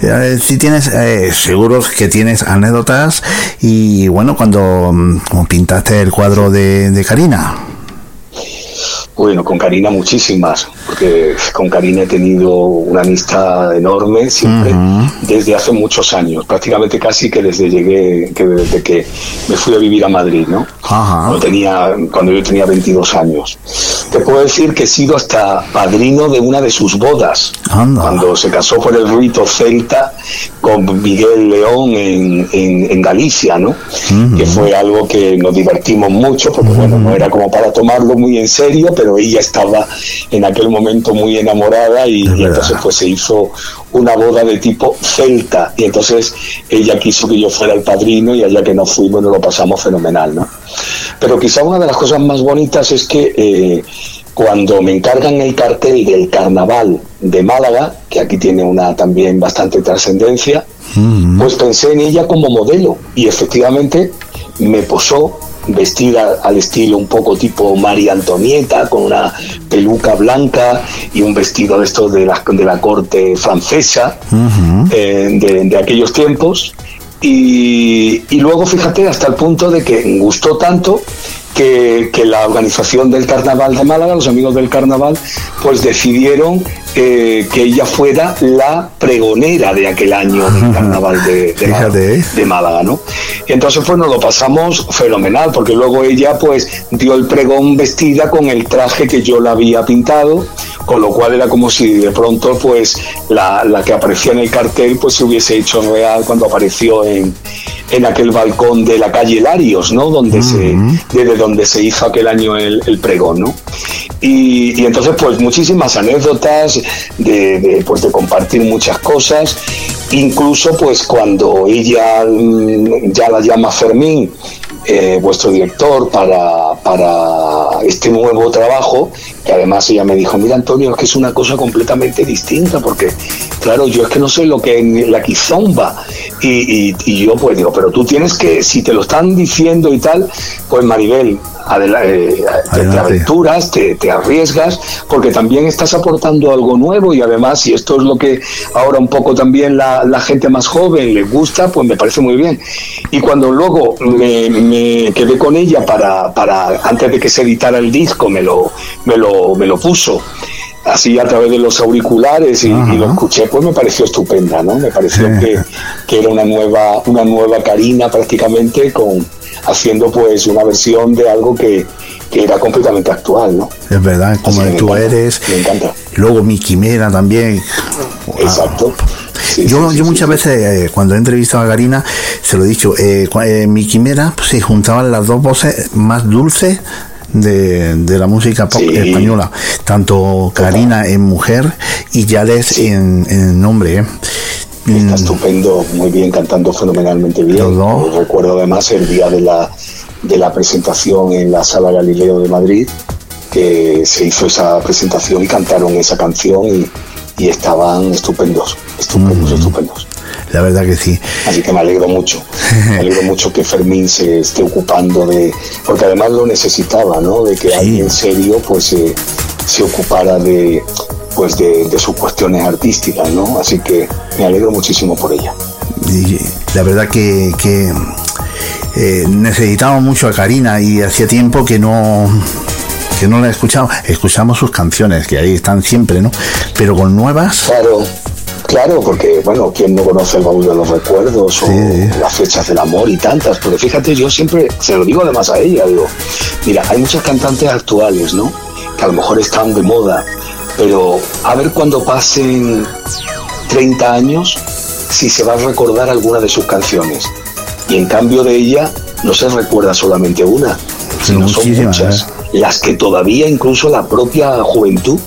eh, si tienes, eh, seguros que tienes anécdotas y bueno, cuando mm, pintaste el cuadro de, de Karina. Bueno, con Karina muchísimas, porque con Karina he tenido una amistad enorme siempre desde hace muchos años, prácticamente casi que desde llegué, que desde que me fui a vivir a Madrid, ¿no? Cuando, tenía, cuando yo tenía 22 años. Puedo decir que he sido hasta padrino de una de sus bodas, cuando se casó por el rito celta con Miguel León en, en, Galicia, ¿no? Que fue algo que nos divertimos mucho, porque bueno, no era como para tomarlo muy en serio, pero ella estaba en aquel momento muy enamorada y, y entonces pues se hizo una boda de tipo celta. Y entonces ella quiso que yo fuera el padrino y allá que no fuimos nos lo pasamos fenomenal, ¿no? Pero quizá una de las cosas más bonitas es que eh, cuando me encargan el cartel del carnaval de Málaga, que aquí tiene una también bastante trascendencia, pues pensé en ella como modelo y efectivamente me posó vestida al estilo un poco tipo María Antonieta, con una peluca blanca y un vestido de estos de la, de la corte francesa eh, de, de, aquellos tiempos. Y, y, luego fíjate hasta el punto de que gustó tanto que, la organización del carnaval de Málaga, los amigos del carnaval, pues decidieron eh, que ella fuera la pregonera de aquel año del carnaval de, de, de, Málaga, ¿no? Y entonces pues nos lo pasamos fenomenal, porque luego ella pues dio el pregón vestida con el traje que yo la había pintado, con lo cual era como si de pronto pues la, la que aparecía en el cartel pues se hubiese hecho real cuando apareció en, en aquel balcón de la calle Larios, ¿no? Donde se, desde donde se hizo aquel año el, el pregón, ¿no? Y, y, entonces, pues muchísimas anécdotas de, de, pues, de compartir muchas cosas, incluso pues cuando ella mm, ya la llama Fermín, eh, vuestro director, para, para este nuevo trabajo, que además ella me dijo, mira Antonio, es que es una cosa completamente distinta, porque claro, yo es que no sé lo que es la quizomba, y, y, y yo pues digo, pero tú tienes que, si te lo están diciendo y tal, pues Maribel, eh, te, te, aventuras, te, te, arriesgas, porque también estás aportando algo nuevo y además, si esto es lo que ahora un poco también la, la gente más joven le gusta, pues me parece muy bien. Y cuando luego me, me, quedé con ella para, para, antes de que se editara el disco, me lo, me lo, me lo puso así a través de los auriculares y, y, lo escuché, pues me pareció estupenda, ¿no? Me pareció que, que, era una nueva, una nueva Karina prácticamente con haciendo pues una versión de algo que, que era completamente actual, ¿no? Es verdad, como tú encanta, eres. Me encanta. Luego mi quimera también. Exacto. Sí, yo, sí, yo sí, muchas veces eh, cuando he entrevistado a Karina se lo he dicho eh, eh, mi quimera pues, se juntaban las dos voces más dulces de, de, la música pop sí. española, tanto Karina en mujer y Yales sí. en, en, hombre. ¿eh? Está estupendo, muy bien, cantando fenomenalmente bien. ¿No? Recuerdo además el día de la, de la presentación en la Sala Galileo de Madrid, que se hizo esa presentación y cantaron esa canción y, y estaban estupendos, estupendos, mm. estupendos. La verdad que sí. Así que me alegro mucho. Me alegro mucho que Fermín se esté ocupando de. Porque además lo necesitaba, ¿no? De que sí. alguien serio, pues, eh, se ocupara de, pues de, de, sus cuestiones artísticas, ¿no? Así que me alegro muchísimo por ella. Y la verdad que, que eh, necesitamos mucho a Karina y hacía tiempo que no que no la escuchamos, escuchamos sus canciones, que ahí están siempre, ¿no? Pero con nuevas. Claro, Claro, porque, bueno, ¿quién no conoce el baúl de los recuerdos sí. o las fechas del amor y tantas? Porque fíjate, yo siempre se lo digo además a ella, digo, mira, hay muchas cantantes actuales, ¿no? Que a lo mejor están de moda, pero a ver cuando pasen 30 años si se va a recordar alguna de sus canciones. Y en cambio de ella no se recuerda solamente una, sino son muchas. ¿eh? Las que todavía incluso la propia juventud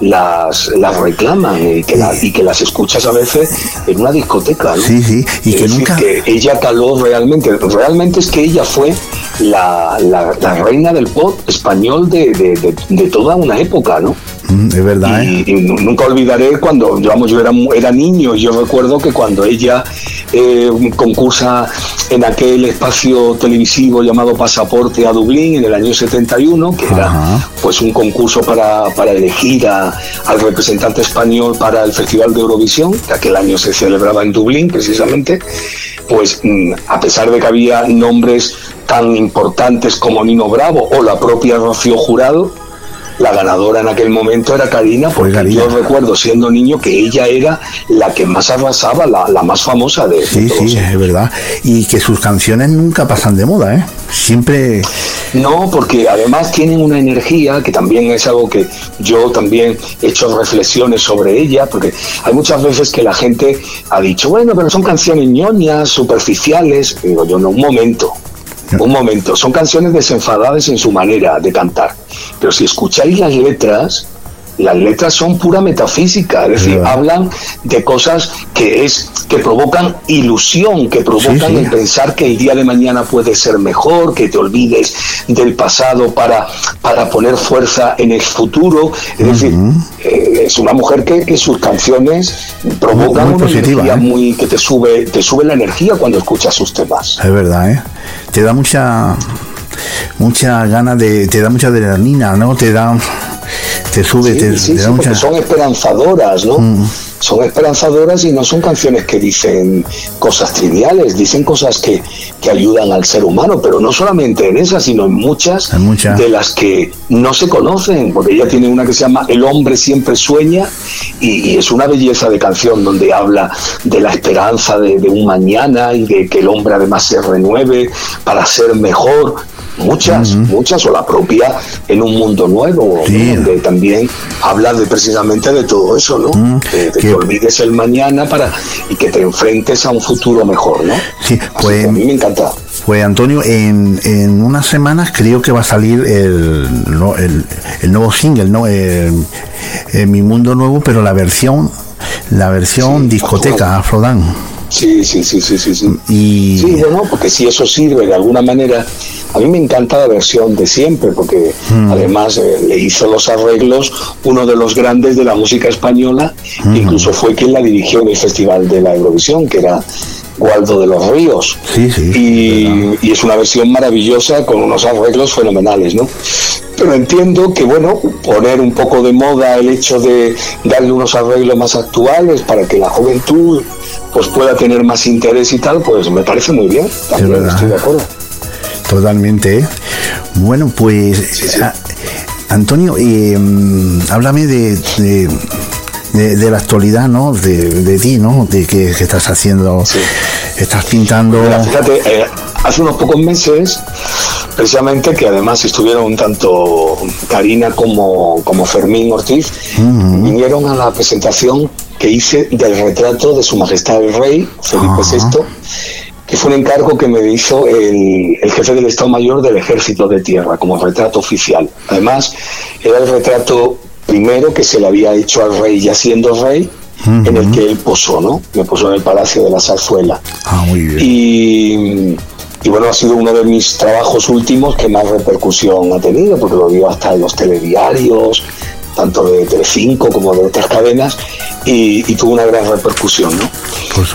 las, las reclaman y que, la, y que, las escuchas a veces en una discoteca. ¿no? Sí, sí, y es que decir, nunca. Que ella caló realmente, realmente es que ella fue la, la, la reina del pop español de, de, de, de, toda una época, ¿no? Mm, es verdad. Y, ¿eh? y, nunca olvidaré cuando, digamos, yo era, era niño y yo recuerdo que cuando ella eh, concursa en aquel espacio televisivo llamado Pasaporte a Dublín en el año 71, que era pues un concurso para, para elegir a- al representante español para el Festival de Eurovisión, que aquel año se celebraba en Dublín precisamente, pues mm, a pesar de que había nombres tan importantes como Nino Bravo o la propia Rocío Jurado, la ganadora en aquel momento era Karina, porque yo recuerdo siendo niño que ella era la que más arrasaba, la, la más famosa de, de Sí, todos. sí, es verdad. Y que sus canciones nunca pasan de moda, ¿eh? Siempre... No, porque además tienen una energía que también es algo que yo también he hecho reflexiones sobre ella, porque hay muchas veces que la gente ha dicho, bueno, pero son canciones ñoñas, superficiales. Y digo yo, no, un momento, un momento, son canciones desenfadadas en su manera de cantar. Pero si escucháis las letras, las letras son pura metafísica, es decir, hablan de cosas que es que provocan ilusión, que provocan Sí, sí. el pensar que el día de mañana puede ser mejor, que te olvides del pasado para, para poner fuerza en el futuro. Es decir, eh, es una mujer que, que sus canciones provocan muy una positiva, energía ¿eh? muy que te sube, te sube la energía cuando escuchas sus temas. Es verdad, ¿eh? Te da mucha mucha gana de te da mucha adrenalina, ¿no? Te da te sube, Sí, te, sí, te sí, da porque mucha son esperanzadoras, ¿no? Son esperanzadoras y no son canciones que dicen cosas triviales, dicen cosas que, que ayudan al ser humano, pero no solamente en esas, sino en muchas, de las que no se conocen, porque ella tiene una que se llama El hombre siempre sueña y, y es una belleza de canción donde habla de la esperanza de, de un mañana y de que el hombre además se renueve para ser mejor. Muchas, muchas, o la propia en un mundo nuevo, donde también habla de precisamente de todo eso, ¿no? de, de que olvides el mañana para y que te enfrentes a un futuro mejor, ¿no? Sí, pues que a mí me encanta. Pues Antonio, en, en unas semanas creo que va a salir el, no- el, el nuevo single, ¿no? El- el Mi Mundo Nuevo, pero la versión, la versión discoteca, Afrodan. Sí, sí, sí, sí, sí, sí. Y Sí, bueno, porque si eso sirve de alguna manera, a mí me encanta la versión de siempre, porque Mm. además eh, le hizo los arreglos uno de los grandes de la música española, Mm. que incluso fue quien la dirigió en el Festival de la Eurovisión, que era Waldo de los Ríos. Sí, sí. Y, y es una versión maravillosa con unos arreglos fenomenales, ¿no? Pero entiendo que, bueno, poner un poco de moda el hecho de darle unos arreglos más actuales para que la juventud pues pueda tener más interés y tal, pues me parece muy bien. También verdad. estoy de acuerdo. Totalmente. ¿eh? Bueno, pues a- Antonio, eh, háblame de, de, de- de la actualidad, ¿no? De, de ti, ¿no? De que, que estás haciendo, estás pintando. Mira, fíjate, eh, hace unos pocos meses, precisamente que además estuvieron tanto Karina como, como Fermín Ortiz, vinieron a la presentación que hice del retrato de Su Majestad el Rey, Felipe VI, que fue un encargo que me hizo el, el jefe del Estado Mayor del Ejército de Tierra como retrato oficial. Además, era el retrato primero que se le había hecho al rey ya siendo rey, en el que él posó, ¿no? Me posó en el Palacio de la Zarzuela. Ah, muy bien. Y, y bueno, ha sido uno de mis trabajos últimos que más repercusión ha tenido, porque lo dio hasta en los telediarios, tanto de Telecinco como de otras cadenas, y, y tuvo una gran repercusión, ¿no?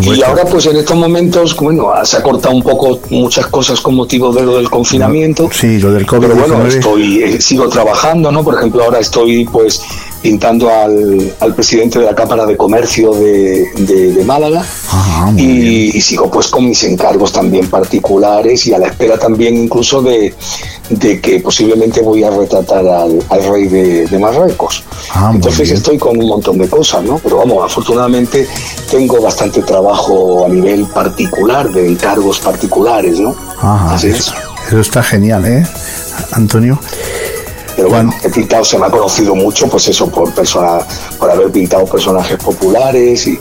Y ahora, pues en estos momentos, bueno, se ha cortado un poco muchas cosas con motivo de lo del confinamiento. Sí, lo del Pero bueno, COVID-19. estoy, eh, sigo trabajando, ¿no? Por ejemplo, ahora estoy pues pintando al, al presidente de la Cámara de Comercio de, de- de Málaga Ah, y, y sigo pues con mis encargos también particulares y a la espera también incluso de, de que posiblemente voy a retratar al, al rey de, de Marruecos. Ah, Entonces estoy con un montón de cosas, ¿no? Pero vamos, afortunadamente tengo bastante trabajo a nivel particular, de encargos particulares, ¿no? Ajá, Así eso, es. eso está genial, ¿eh? Antonio. Pero bueno, he pintado, se me ha conocido mucho, pues eso, por persona, por haber pintado personajes populares y,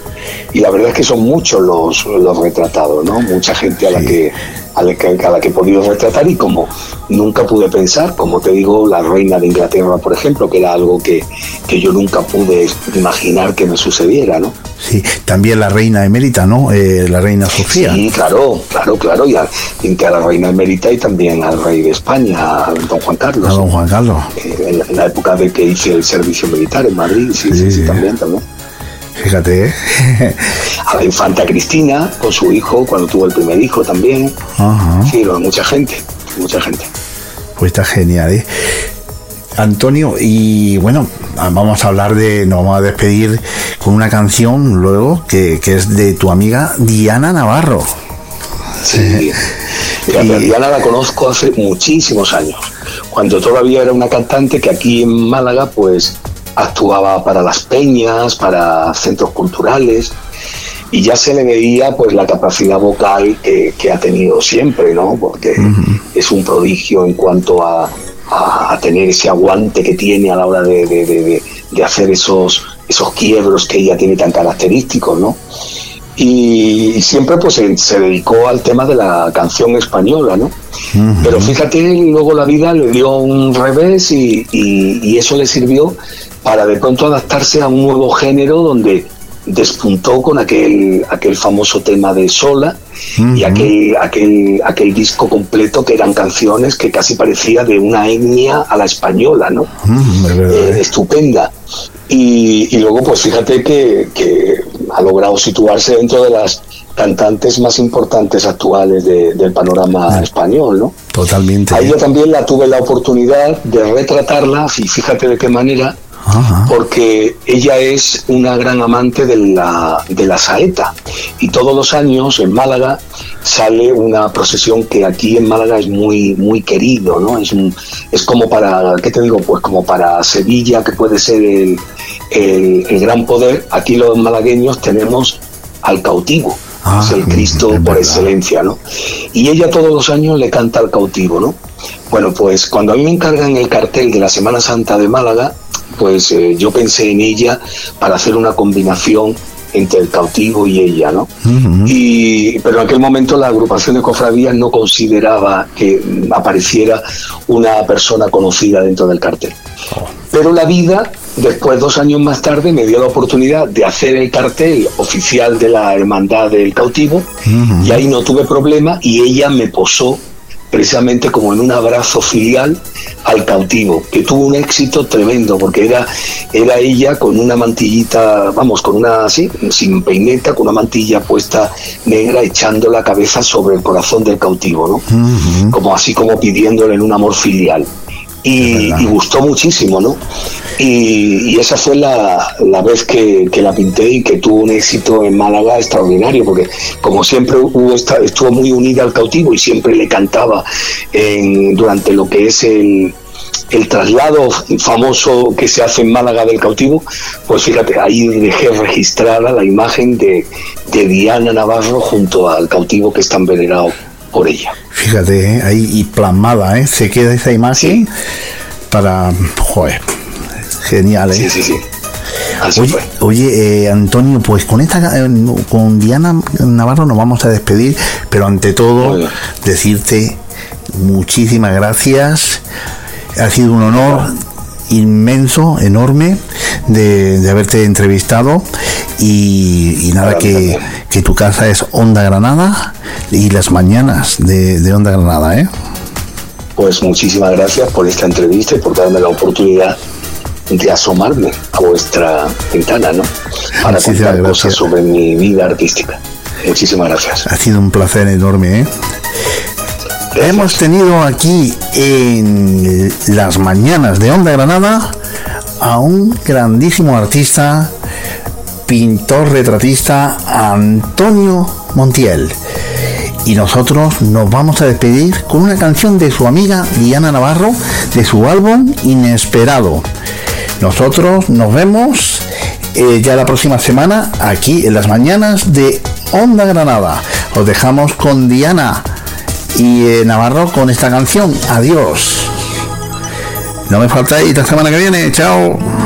y la verdad es que son muchos los, los retratados, ¿no? Mucha gente a la que a la que, a la que he podido retratar y como nunca pude pensar, como te digo, la reina de Inglaterra, por ejemplo, que era algo que, que yo nunca pude imaginar que me sucediera, ¿no? Sí, también la reina emérita, ¿no? Eh, la reina Sofía. Sí, claro, claro, claro, y a- a la reina emérita y también al rey de España, a don Juan Carlos. A don Juan Carlos. Eh, en, la, en la época de que hice el servicio militar en Madrid, sí, sí, sí, también, también. Fíjate, ¿eh? A la infanta Cristina, con su hijo, cuando tuvo el primer hijo también. Ajá. Sí, mucha gente, mucha gente. Pues está genial, ¿eh? Antonio, y bueno, vamos a hablar de, nos vamos a despedir con una canción luego que, que es de tu amiga Diana Navarro. Sí. Mira, Y- Diana la conozco hace muchísimos años, cuando todavía era una cantante que aquí en Málaga pues actuaba para las peñas, para centros culturales y ya se le veía pues la capacidad vocal que, que ha tenido siempre, ¿no? Porque es un prodigio en cuanto a, a- a tener ese aguante que tiene a la hora de, de- de- de- de hacer esos, esos quiebros que ella tiene tan característicos, ¿no? y, y siempre pues se, se dedicó al tema de la canción española, ¿no? Pero fíjate, luego la vida le dio un revés y, y- y eso le sirvió para de pronto adaptarse a un nuevo género donde despuntó con aquel, aquel famoso tema de Sola y aquel, aquel, aquel disco completo que eran canciones que casi parecía de una etnia a la española, ¿no? Verdad, Eh, ¿eh? estupenda. Y, y luego, pues fíjate que, que ha logrado situarse dentro de las cantantes más importantes actuales de- del panorama español, ¿no? Totalmente. A ella también la tuve la oportunidad de retratarla, y fíjate de qué manera, Ajá. porque ella es una gran amante de la, de la saeta. Y todos los años en Málaga sale una procesión que aquí en Málaga es muy, muy querido, ¿no? Es, un- es como para, ¿qué te digo? Pues como para Sevilla, que puede ser el, el- el gran poder, aquí los malagueños tenemos al cautivo. Ah, es el Cristo es por excelencia, ¿no? Y ella todos los años le canta al cautivo, ¿no? Bueno, pues cuando a mí me encargan el cartel de la Semana Santa de Málaga, pues eh, yo pensé en ella para hacer una combinación entre el cautivo y ella, ¿no? y, pero en aquel momento la agrupación de cofradías no consideraba que apareciera una persona conocida dentro del cartel. Pero la vida, después, dos años más tarde, me dio la oportunidad de hacer el cartel oficial de la Hermandad del Cautivo y ahí no tuve problema y ella me posó precisamente como en un abrazo filial al cautivo, que tuvo un éxito tremendo, porque era, era ella con una mantillita, vamos, con una así, sin peineta, con una mantilla puesta negra, echando la cabeza sobre el corazón del cautivo, ¿no? Como así como pidiéndole en un amor filial. Y, y gustó muchísimo, ¿no? Y, y esa fue la, la vez que, que la pinté y que tuvo un éxito en Málaga extraordinario, porque como siempre hubo esta- estuvo muy unida al cautivo y siempre le cantaba en- durante lo que es el, el traslado famoso que se hace en Málaga del cautivo, pues fíjate, ahí dejé registrada la imagen de, de Diana Navarro junto al cautivo que es tan venerado por ella. Fíjate, ¿eh? ahí y plasmada, ¿eh? Se queda esa imagen para. Joder, genial, ¿eh? Sí, sí, sí. Así Oye, oye, eh, Antonio, pues con esta eh, con Diana Navarro nos vamos a despedir, pero ante todo decirte muchísimas gracias. Ha sido un honor inmenso, enorme de, de haberte entrevistado y, y nada que, que tu casa es Onda Granada y las mañanas de, de Onda Granada, ¿eh? Pues muchísimas gracias por esta entrevista y por darme la oportunidad de asomarme a vuestra ventana, ¿no? Para Muchísimas contar gracias. cosas sobre mi vida artística. Muchísimas gracias. Ha sido un placer enorme, ¿eh? Hemos tenido aquí en las mañanas de Onda Granada a un grandísimo artista, pintor retratista, Antonio Montiel. Y nosotros nos vamos a despedir con una canción de su amiga Diana Navarro de su álbum Inesperado. Nosotros nos vemos eh, ya la próxima semana aquí en las mañanas de Onda Granada. Os dejamos con Diana y eh, Navarro con esta canción. Adiós. No me faltáis la semana que viene. Chao.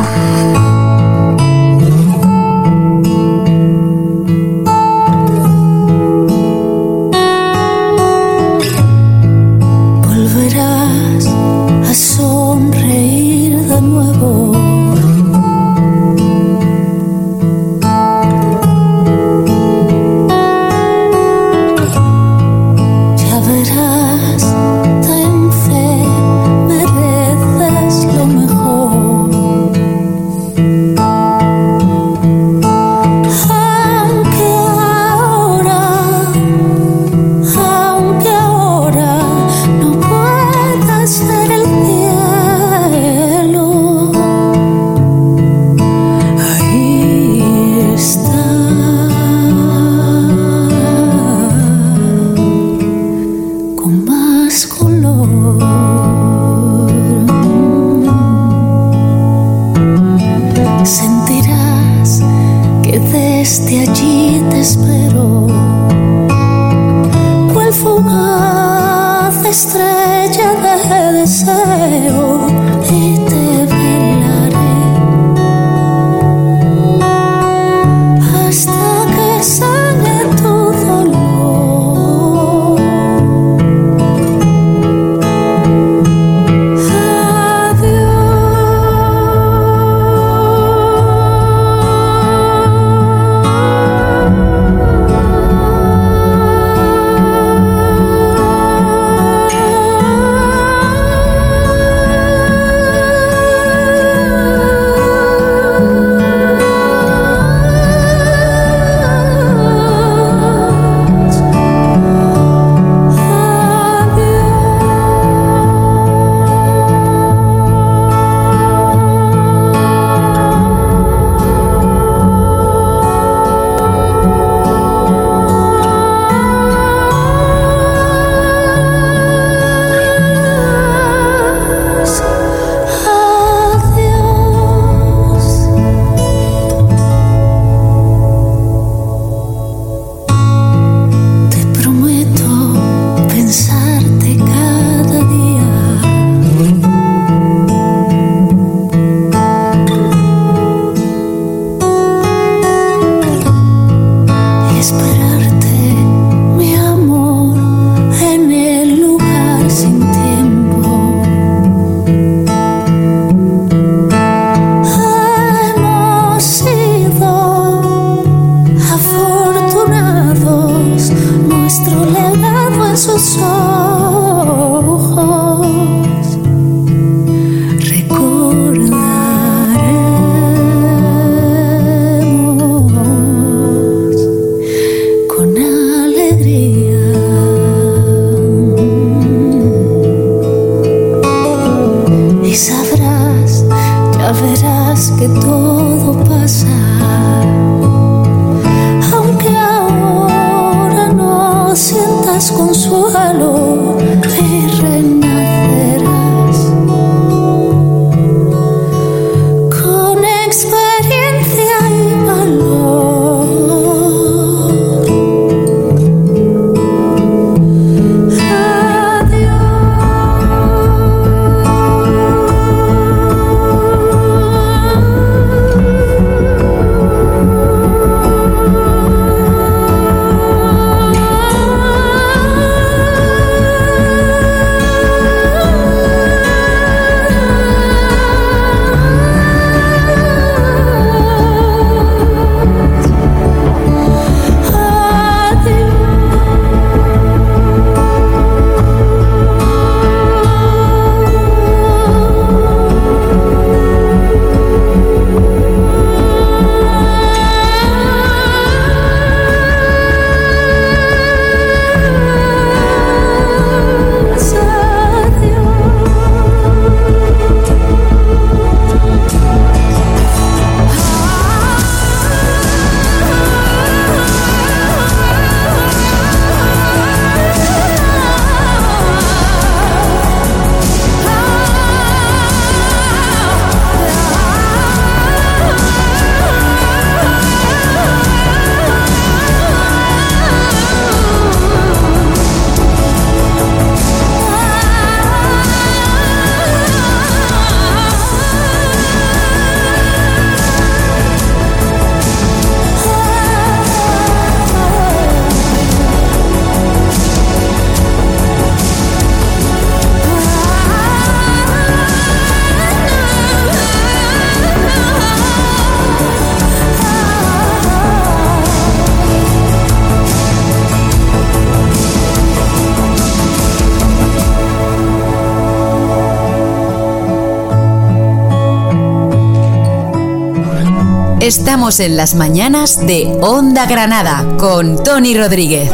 En las mañanas de Onda Granada con Tony Rodríguez.